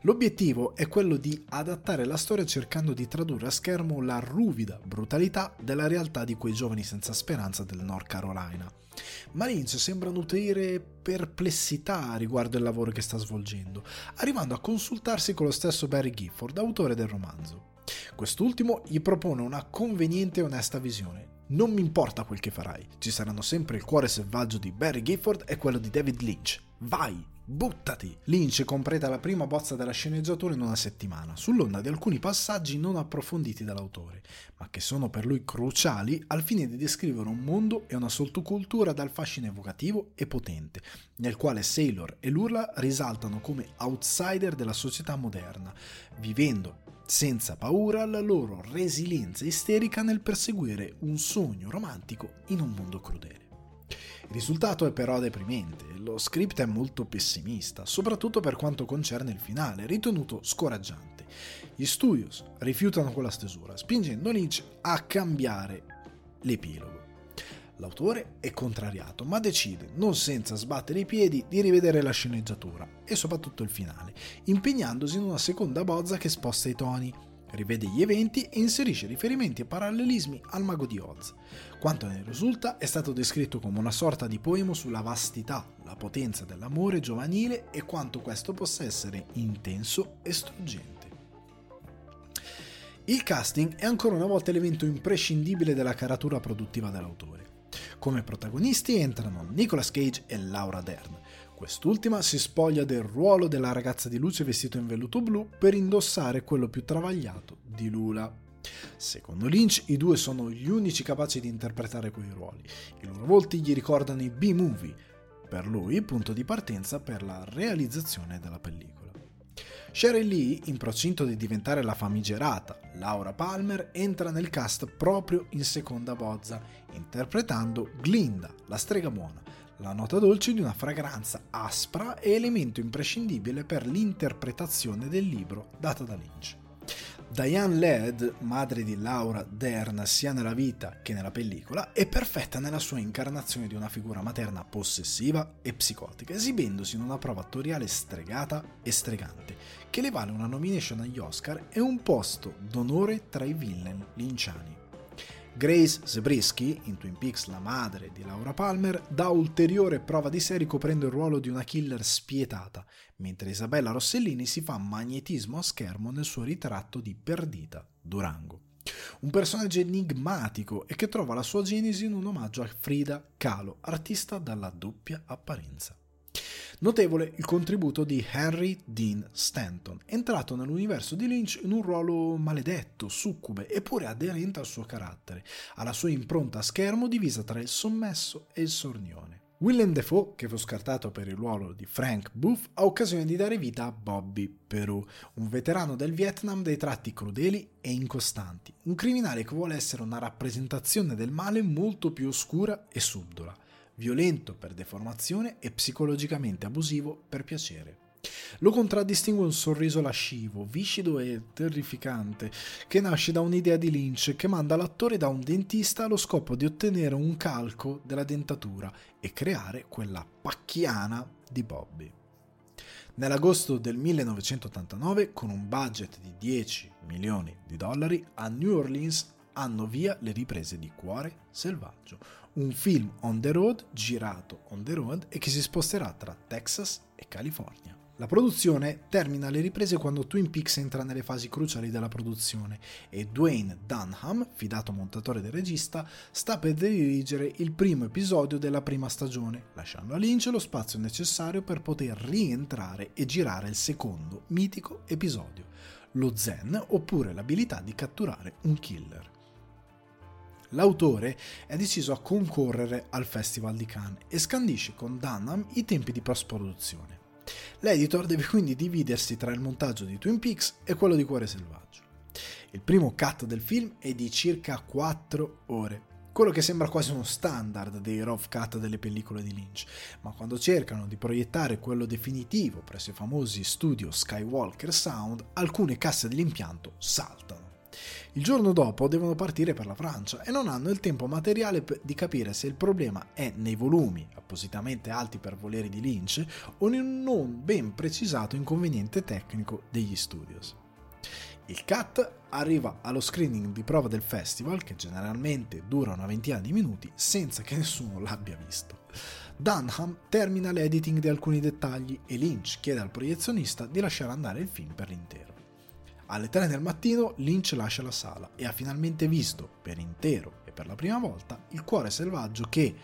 L'obiettivo è quello di adattare la storia cercando di tradurre a schermo la ruvida brutalità della realtà di quei giovani senza speranza del North Carolina. Ma Lynch sembra nutrire perplessità riguardo il lavoro che sta svolgendo, arrivando a consultarsi con lo stesso Barry Gifford, autore del romanzo. Quest'ultimo gli propone una conveniente e onesta visione. Non mi importa quel che farai, ci saranno sempre il cuore selvaggio di Barry Gifford e quello di David Lynch. Vai, Buttati! Lynch completa la prima bozza della sceneggiatura in una settimana, sull'onda di alcuni passaggi non approfonditi dall'autore, ma che sono per lui cruciali al fine di descrivere un mondo e una sottocultura dal fascino evocativo e potente, nel quale Sailor e Lurla risaltano come outsider della società moderna, vivendo senza paura la loro resilienza isterica nel perseguire un sogno romantico in un mondo crudele. Il risultato è però deprimente, lo script è molto pessimista, soprattutto per quanto concerne il finale, ritenuto scoraggiante. Gli studios rifiutano quella stesura, spingendo Lynch a cambiare l'epilogo. L'autore è contrariato, ma decide, non senza sbattere i piedi, di rivedere la sceneggiatura e soprattutto il finale, impegnandosi in una seconda bozza che sposta i toni, rivede gli eventi e inserisce riferimenti e parallelismi al mago di Oz. Quanto ne risulta è stato descritto come una sorta di poema sulla vastità, la potenza dell'amore giovanile e quanto questo possa essere intenso e struggente. Il casting è ancora una volta l'evento imprescindibile della caratura produttiva dell'autore. Come protagonisti entrano Nicolas Cage e Laura Dern. Quest'ultima si spoglia del ruolo della ragazza di luce vestito in velluto blu per indossare quello più travagliato di Lula. Secondo Lynch, i due sono gli unici capaci di interpretare quei ruoli. I loro volti gli ricordano i B-movie, per lui punto di partenza per la realizzazione della pellicola. Sheryl Lee, in procinto di diventare la famigerata Laura Palmer, entra nel cast proprio in seconda bozza, interpretando Glinda, la strega buona, la nota dolce di una fragranza aspra e elemento imprescindibile per l'interpretazione del libro data da Lynch. Diane Ladd, madre di Laura Dern sia nella vita che nella pellicola, è perfetta nella sua incarnazione di una figura materna possessiva e psicotica, esibendosi in una prova attoriale stregata e stregante, che le vale una nomination agli Oscar e un posto d'onore tra i villain linciani. Grace Zebrisky, in Twin Peaks la madre di Laura Palmer, dà ulteriore prova di sé ricoprendo il ruolo di una killer spietata, mentre Isabella Rossellini si fa magnetismo a schermo nel suo ritratto di Perdita, Durango. Un personaggio enigmatico e che trova la sua genesi in un omaggio a Frida Kahlo, artista dalla doppia apparenza. Notevole il contributo di Henry Dean Stanton, entrato nell'universo di Lynch in un ruolo maledetto, succube, eppure aderente al suo carattere, alla sua impronta a schermo divisa tra il sommesso e il sornione. Willem Dafoe, che fu scartato per il ruolo di Frank Booth, ha occasione di dare vita a Bobby Peru, un veterano del Vietnam dei tratti crudeli e incostanti, un criminale che vuole essere una rappresentazione del male molto più oscura e subdola violento per deformazione e psicologicamente abusivo per piacere. Lo contraddistingue un sorriso lascivo, viscido e terrificante, che nasce da un'idea di Lynch che manda l'attore da un dentista allo scopo di ottenere un calco della dentatura e creare quella pacchiana di Bobby. Nell'agosto del 1989, con un budget di 10 milioni di dollari, a New Orleans hanno via le riprese di Cuore Selvaggio, un film on the road girato on the road e che si sposterà tra Texas e California. La produzione termina le riprese quando Twin Peaks entra nelle fasi cruciali della produzione e Dwayne Dunham, fidato montatore del regista, sta per dirigere il primo episodio della prima stagione, lasciando a Lynch lo spazio necessario per poter rientrare e girare il secondo mitico episodio, lo Zen oppure l'abilità di catturare un killer l'autore è deciso a concorrere al Festival di Cannes e scandisce con Dunham i tempi di post-produzione. L'editor deve quindi dividersi tra il montaggio di Twin Peaks e quello di Cuore Selvaggio. Il primo cut del film è di circa 4 ore, quello che sembra quasi uno standard dei rough cut delle pellicole di Lynch, ma quando cercano di proiettare quello definitivo presso i famosi studio Skywalker Sound, alcune casse dell'impianto saltano. Il giorno dopo devono partire per la Francia e non hanno il tempo materiale di capire se il problema è nei volumi appositamente alti per voleri di Lynch o in un non ben precisato inconveniente tecnico degli studios. Il cut arriva allo screening di prova del festival, che generalmente dura una ventina di minuti, senza che nessuno l'abbia visto. Dunham termina l'editing di alcuni dettagli e Lynch chiede al proiezionista di lasciare andare il film per l'intero. Alle 3 del mattino Lynch lascia la sala e ha finalmente visto, per intero e per la prima volta, il cuore selvaggio che,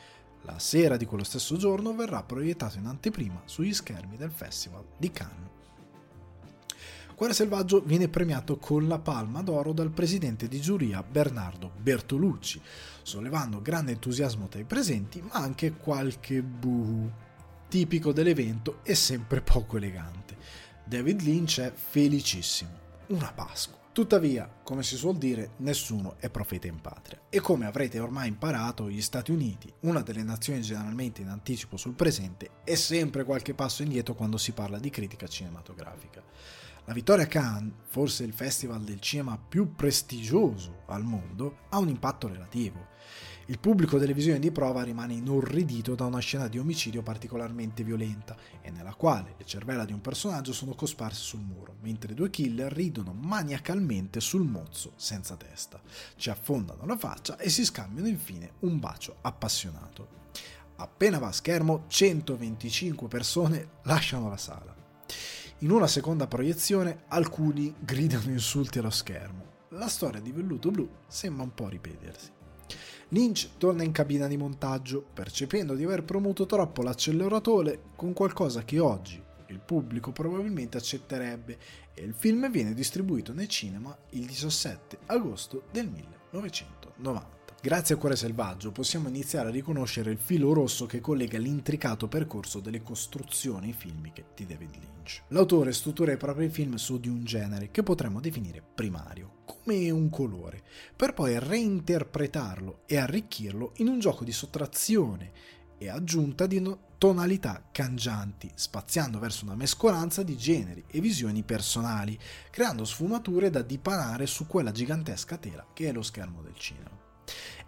la sera di quello stesso giorno, verrà proiettato in anteprima sugli schermi del Festival di Cannes. Cuore selvaggio viene premiato con la palma d'oro dal presidente di giuria Bernardo Bertolucci, sollevando grande entusiasmo tra i presenti, ma anche qualche buhu, tipico dell'evento e sempre poco elegante. David Lynch è felicissimo una Pasqua. Tuttavia, come si suol dire, nessuno è profeta in patria. E come avrete ormai imparato, gli Stati Uniti, una delle nazioni generalmente in anticipo sul presente, è sempre qualche passo indietro quando si parla di critica cinematografica. La vittoria Cannes, forse il festival del cinema più prestigioso al mondo, ha un impatto relativo. Il pubblico delle visioni di prova rimane inorridito da una scena di omicidio particolarmente violenta e nella quale le cervella di un personaggio sono cosparse sul muro, mentre due killer ridono maniacalmente sul mozzo senza testa, ci affondano la faccia e si scambiano infine un bacio appassionato. Appena va a schermo, 125 persone lasciano la sala. In una seconda proiezione alcuni gridano insulti allo schermo la storia di Velluto Blu sembra un po' ripetersi. Lynch torna in cabina di montaggio, percependo di aver promuto troppo l'acceleratore con qualcosa che oggi il pubblico probabilmente accetterebbe e il film viene distribuito nel cinema il 17 agosto del 1990. Grazie a Cuore Selvaggio possiamo iniziare a riconoscere il filo rosso che collega l'intricato percorso delle costruzioni filmiche di David Lynch. L'autore struttura i propri film su di un genere che potremmo definire primario, come un colore, per poi reinterpretarlo e arricchirlo in un gioco di sottrazione e aggiunta di tonalità cangianti, spaziando verso una mescolanza di generi e visioni personali, creando sfumature da dipanare su quella gigantesca tela che è lo schermo del cinema.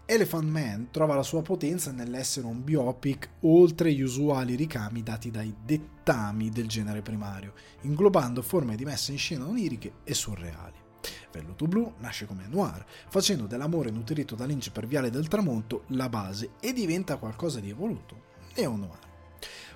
Elephant Man trova la sua potenza nell'essere un biopic oltre gli usuali ricami dati dai dettami del genere primario, inglobando forme di messa in scena oniriche e surreali. Velluto Blu nasce come noir, facendo dell'amore nutrito da Lynch per Viale del Tramonto la base e diventa qualcosa di evoluto, neo-noir.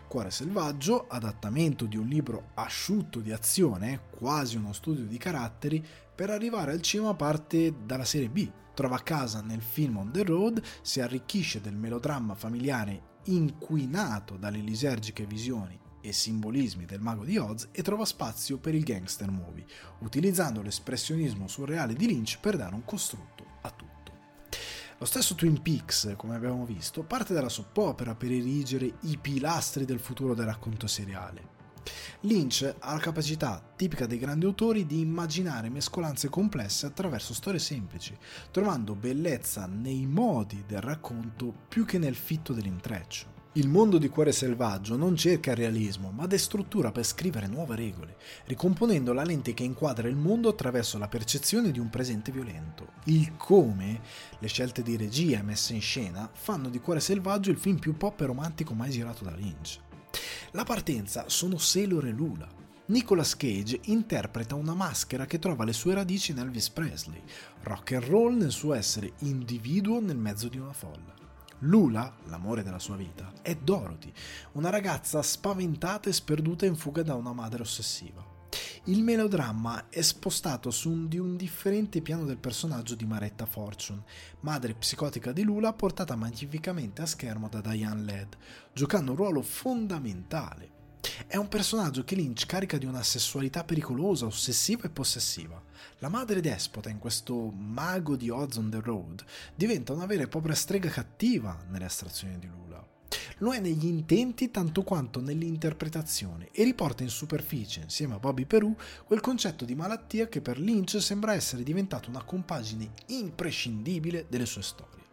Cuore selvaggio, adattamento di un libro asciutto di azione, quasi uno studio di caratteri, per arrivare al cinema parte dalla serie B, trova casa nel film On the Road, si arricchisce del melodramma familiare inquinato dalle lisergiche visioni e simbolismi del mago di Oz e trova spazio per il gangster movie, utilizzando l'espressionismo surreale di Lynch per dare un costrutto a tutto. Lo stesso Twin Peaks, come abbiamo visto, parte dalla soppopera per erigere i pilastri del futuro del racconto seriale. Lynch ha la capacità, tipica dei grandi autori, di immaginare mescolanze complesse attraverso storie semplici, trovando bellezza nei modi del racconto più che nel fitto dell'intreccio. Il mondo di Cuore Selvaggio non cerca il realismo, ma destruttura per scrivere nuove regole, ricomponendo la lente che inquadra il mondo attraverso la percezione di un presente violento. Il come, le scelte di regia e messa in scena, fanno di Cuore Selvaggio il film più pop e romantico mai girato da Lynch. La partenza sono Sailor e Lula. Nicolas Cage interpreta una maschera che trova le sue radici in Elvis Presley, rock and roll nel suo essere individuo nel mezzo di una folla. Lula, l'amore della sua vita, è Dorothy, una ragazza spaventata e sperduta in fuga da una madre ossessiva. Il melodramma è spostato su un, di un differente piano del personaggio di Maretta Fortune, madre psicotica di Lula portata magnificamente a schermo da Diane Ladd, giocando un ruolo fondamentale. È un personaggio che Lynch carica di una sessualità pericolosa, ossessiva e possessiva. La madre despota in questo mago di Oz on the Road diventa una vera e propria strega cattiva nelle astrazioni di Lula. Lo è negli intenti tanto quanto nell'interpretazione e riporta in superficie, insieme a Bobby Perù, quel concetto di malattia che per Lynch sembra essere diventato una compagine imprescindibile delle sue storie.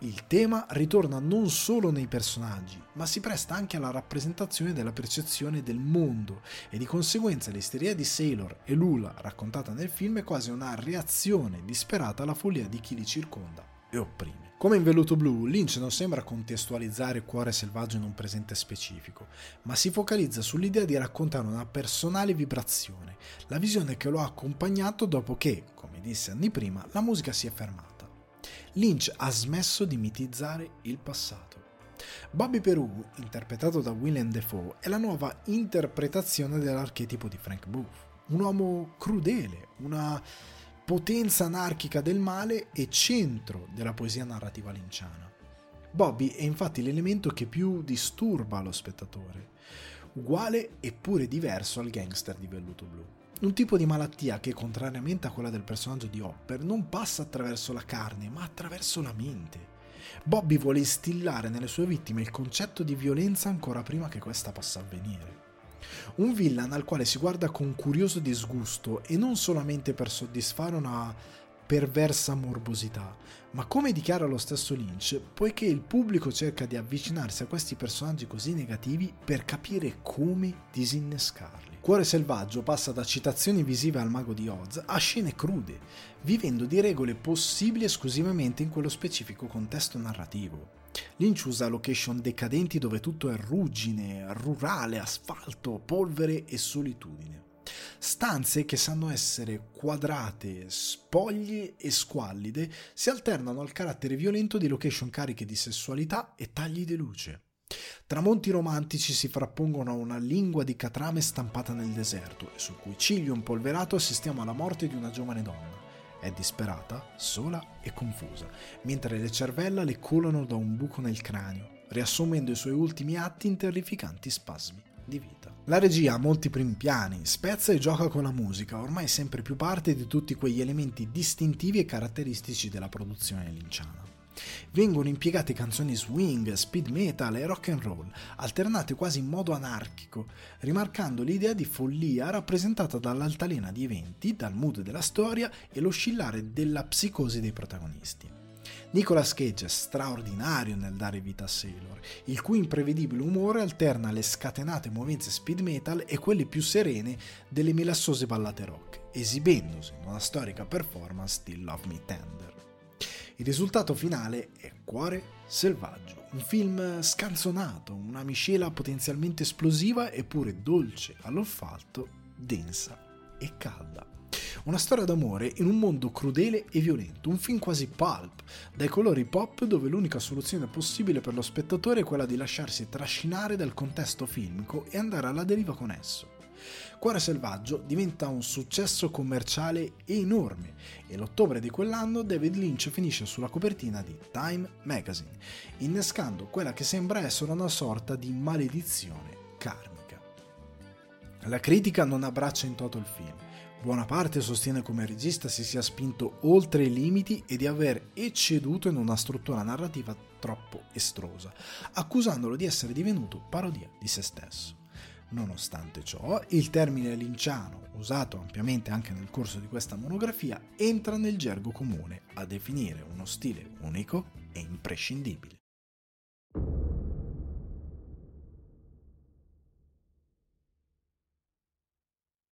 Il tema ritorna non solo nei personaggi, ma si presta anche alla rappresentazione della percezione del mondo e di conseguenza l'isteria di Sailor e Lula raccontata nel film è quasi una reazione disperata alla follia di chi li circonda e opprime. Come in Velluto Blu, Lynch non sembra contestualizzare Cuore selvaggio in un presente specifico, ma si focalizza sull'idea di raccontare una personale vibrazione, la visione che lo ha accompagnato dopo che, come disse anni prima, la musica si è fermata. Lynch ha smesso di mitizzare il passato. Bobby Peru, interpretato da Willem Dafoe, è la nuova interpretazione dell'archetipo di Frank Booth. Un uomo crudele, una potenza anarchica del male e centro della poesia narrativa linciana. Bobby è infatti l'elemento che più disturba lo spettatore, uguale eppure diverso al gangster di velluto blu. Un tipo di malattia che, contrariamente a quella del personaggio di Hopper, non passa attraverso la carne, ma attraverso la mente. Bobby vuole instillare nelle sue vittime il concetto di violenza ancora prima che questa possa avvenire. Un villain al quale si guarda con curioso disgusto e non solamente per soddisfare una perversa morbosità, ma come dichiara lo stesso Lynch, poiché il pubblico cerca di avvicinarsi a questi personaggi così negativi per capire come disinnescarli. Cuore selvaggio passa da citazioni visive al mago di Oz a scene crude, vivendo di regole possibili esclusivamente in quello specifico contesto narrativo. Lynch usa location decadenti dove tutto è ruggine, rurale, asfalto, polvere e solitudine. Stanze che sanno essere quadrate, spoglie e squallide si alternano al carattere violento di location cariche di sessualità e tagli di luce. Tramonti romantici si frappongono a una lingua di catrame stampata nel deserto e sul cui ciglio impolverato assistiamo alla morte di una giovane donna È disperata, sola e confusa, mentre le cervella le colano da un buco nel cranio, riassumendo i suoi ultimi atti in terrificanti spasmi di vita. La regia ha molti primi piani, spezza e gioca con la musica, ormai sempre più parte di tutti quegli elementi distintivi e caratteristici della produzione linciana. Vengono impiegate canzoni swing, speed metal e rock and roll, alternate quasi in modo anarchico, rimarcando l'idea di follia rappresentata dall'altalena di eventi, dal mood della storia e l'oscillare della psicosi dei protagonisti. Nicolas Cage è straordinario nel dare vita a Sailor, il cui imprevedibile umore alterna le scatenate movenze speed metal e quelle più serene delle melassose ballate rock, esibendosi in una storica performance di Love Me Tender. Il risultato finale è Cuore selvaggio, un film scanzonato, una miscela potenzialmente esplosiva eppure dolce all'olfatto, densa e calda. Una storia d'amore in un mondo crudele e violento, un film quasi pulp, dai colori pop dove l'unica soluzione possibile per lo spettatore è quella di lasciarsi trascinare dal contesto filmico e andare alla deriva con esso. Cuore Selvaggio diventa un successo commerciale enorme e l'ottobre di quell'anno David Lynch finisce sulla copertina di Time Magazine, innescando quella che sembra essere una sorta di maledizione karmica. La critica non abbraccia in toto il film, Buona parte sostiene come il regista si sia spinto oltre i limiti e di aver ecceduto in una struttura narrativa troppo estrosa, accusandolo di essere divenuto parodia di se stesso. Nonostante ciò, il termine linciano, usato ampiamente anche nel corso di questa monografia, entra nel gergo comune a definire uno stile unico e imprescindibile.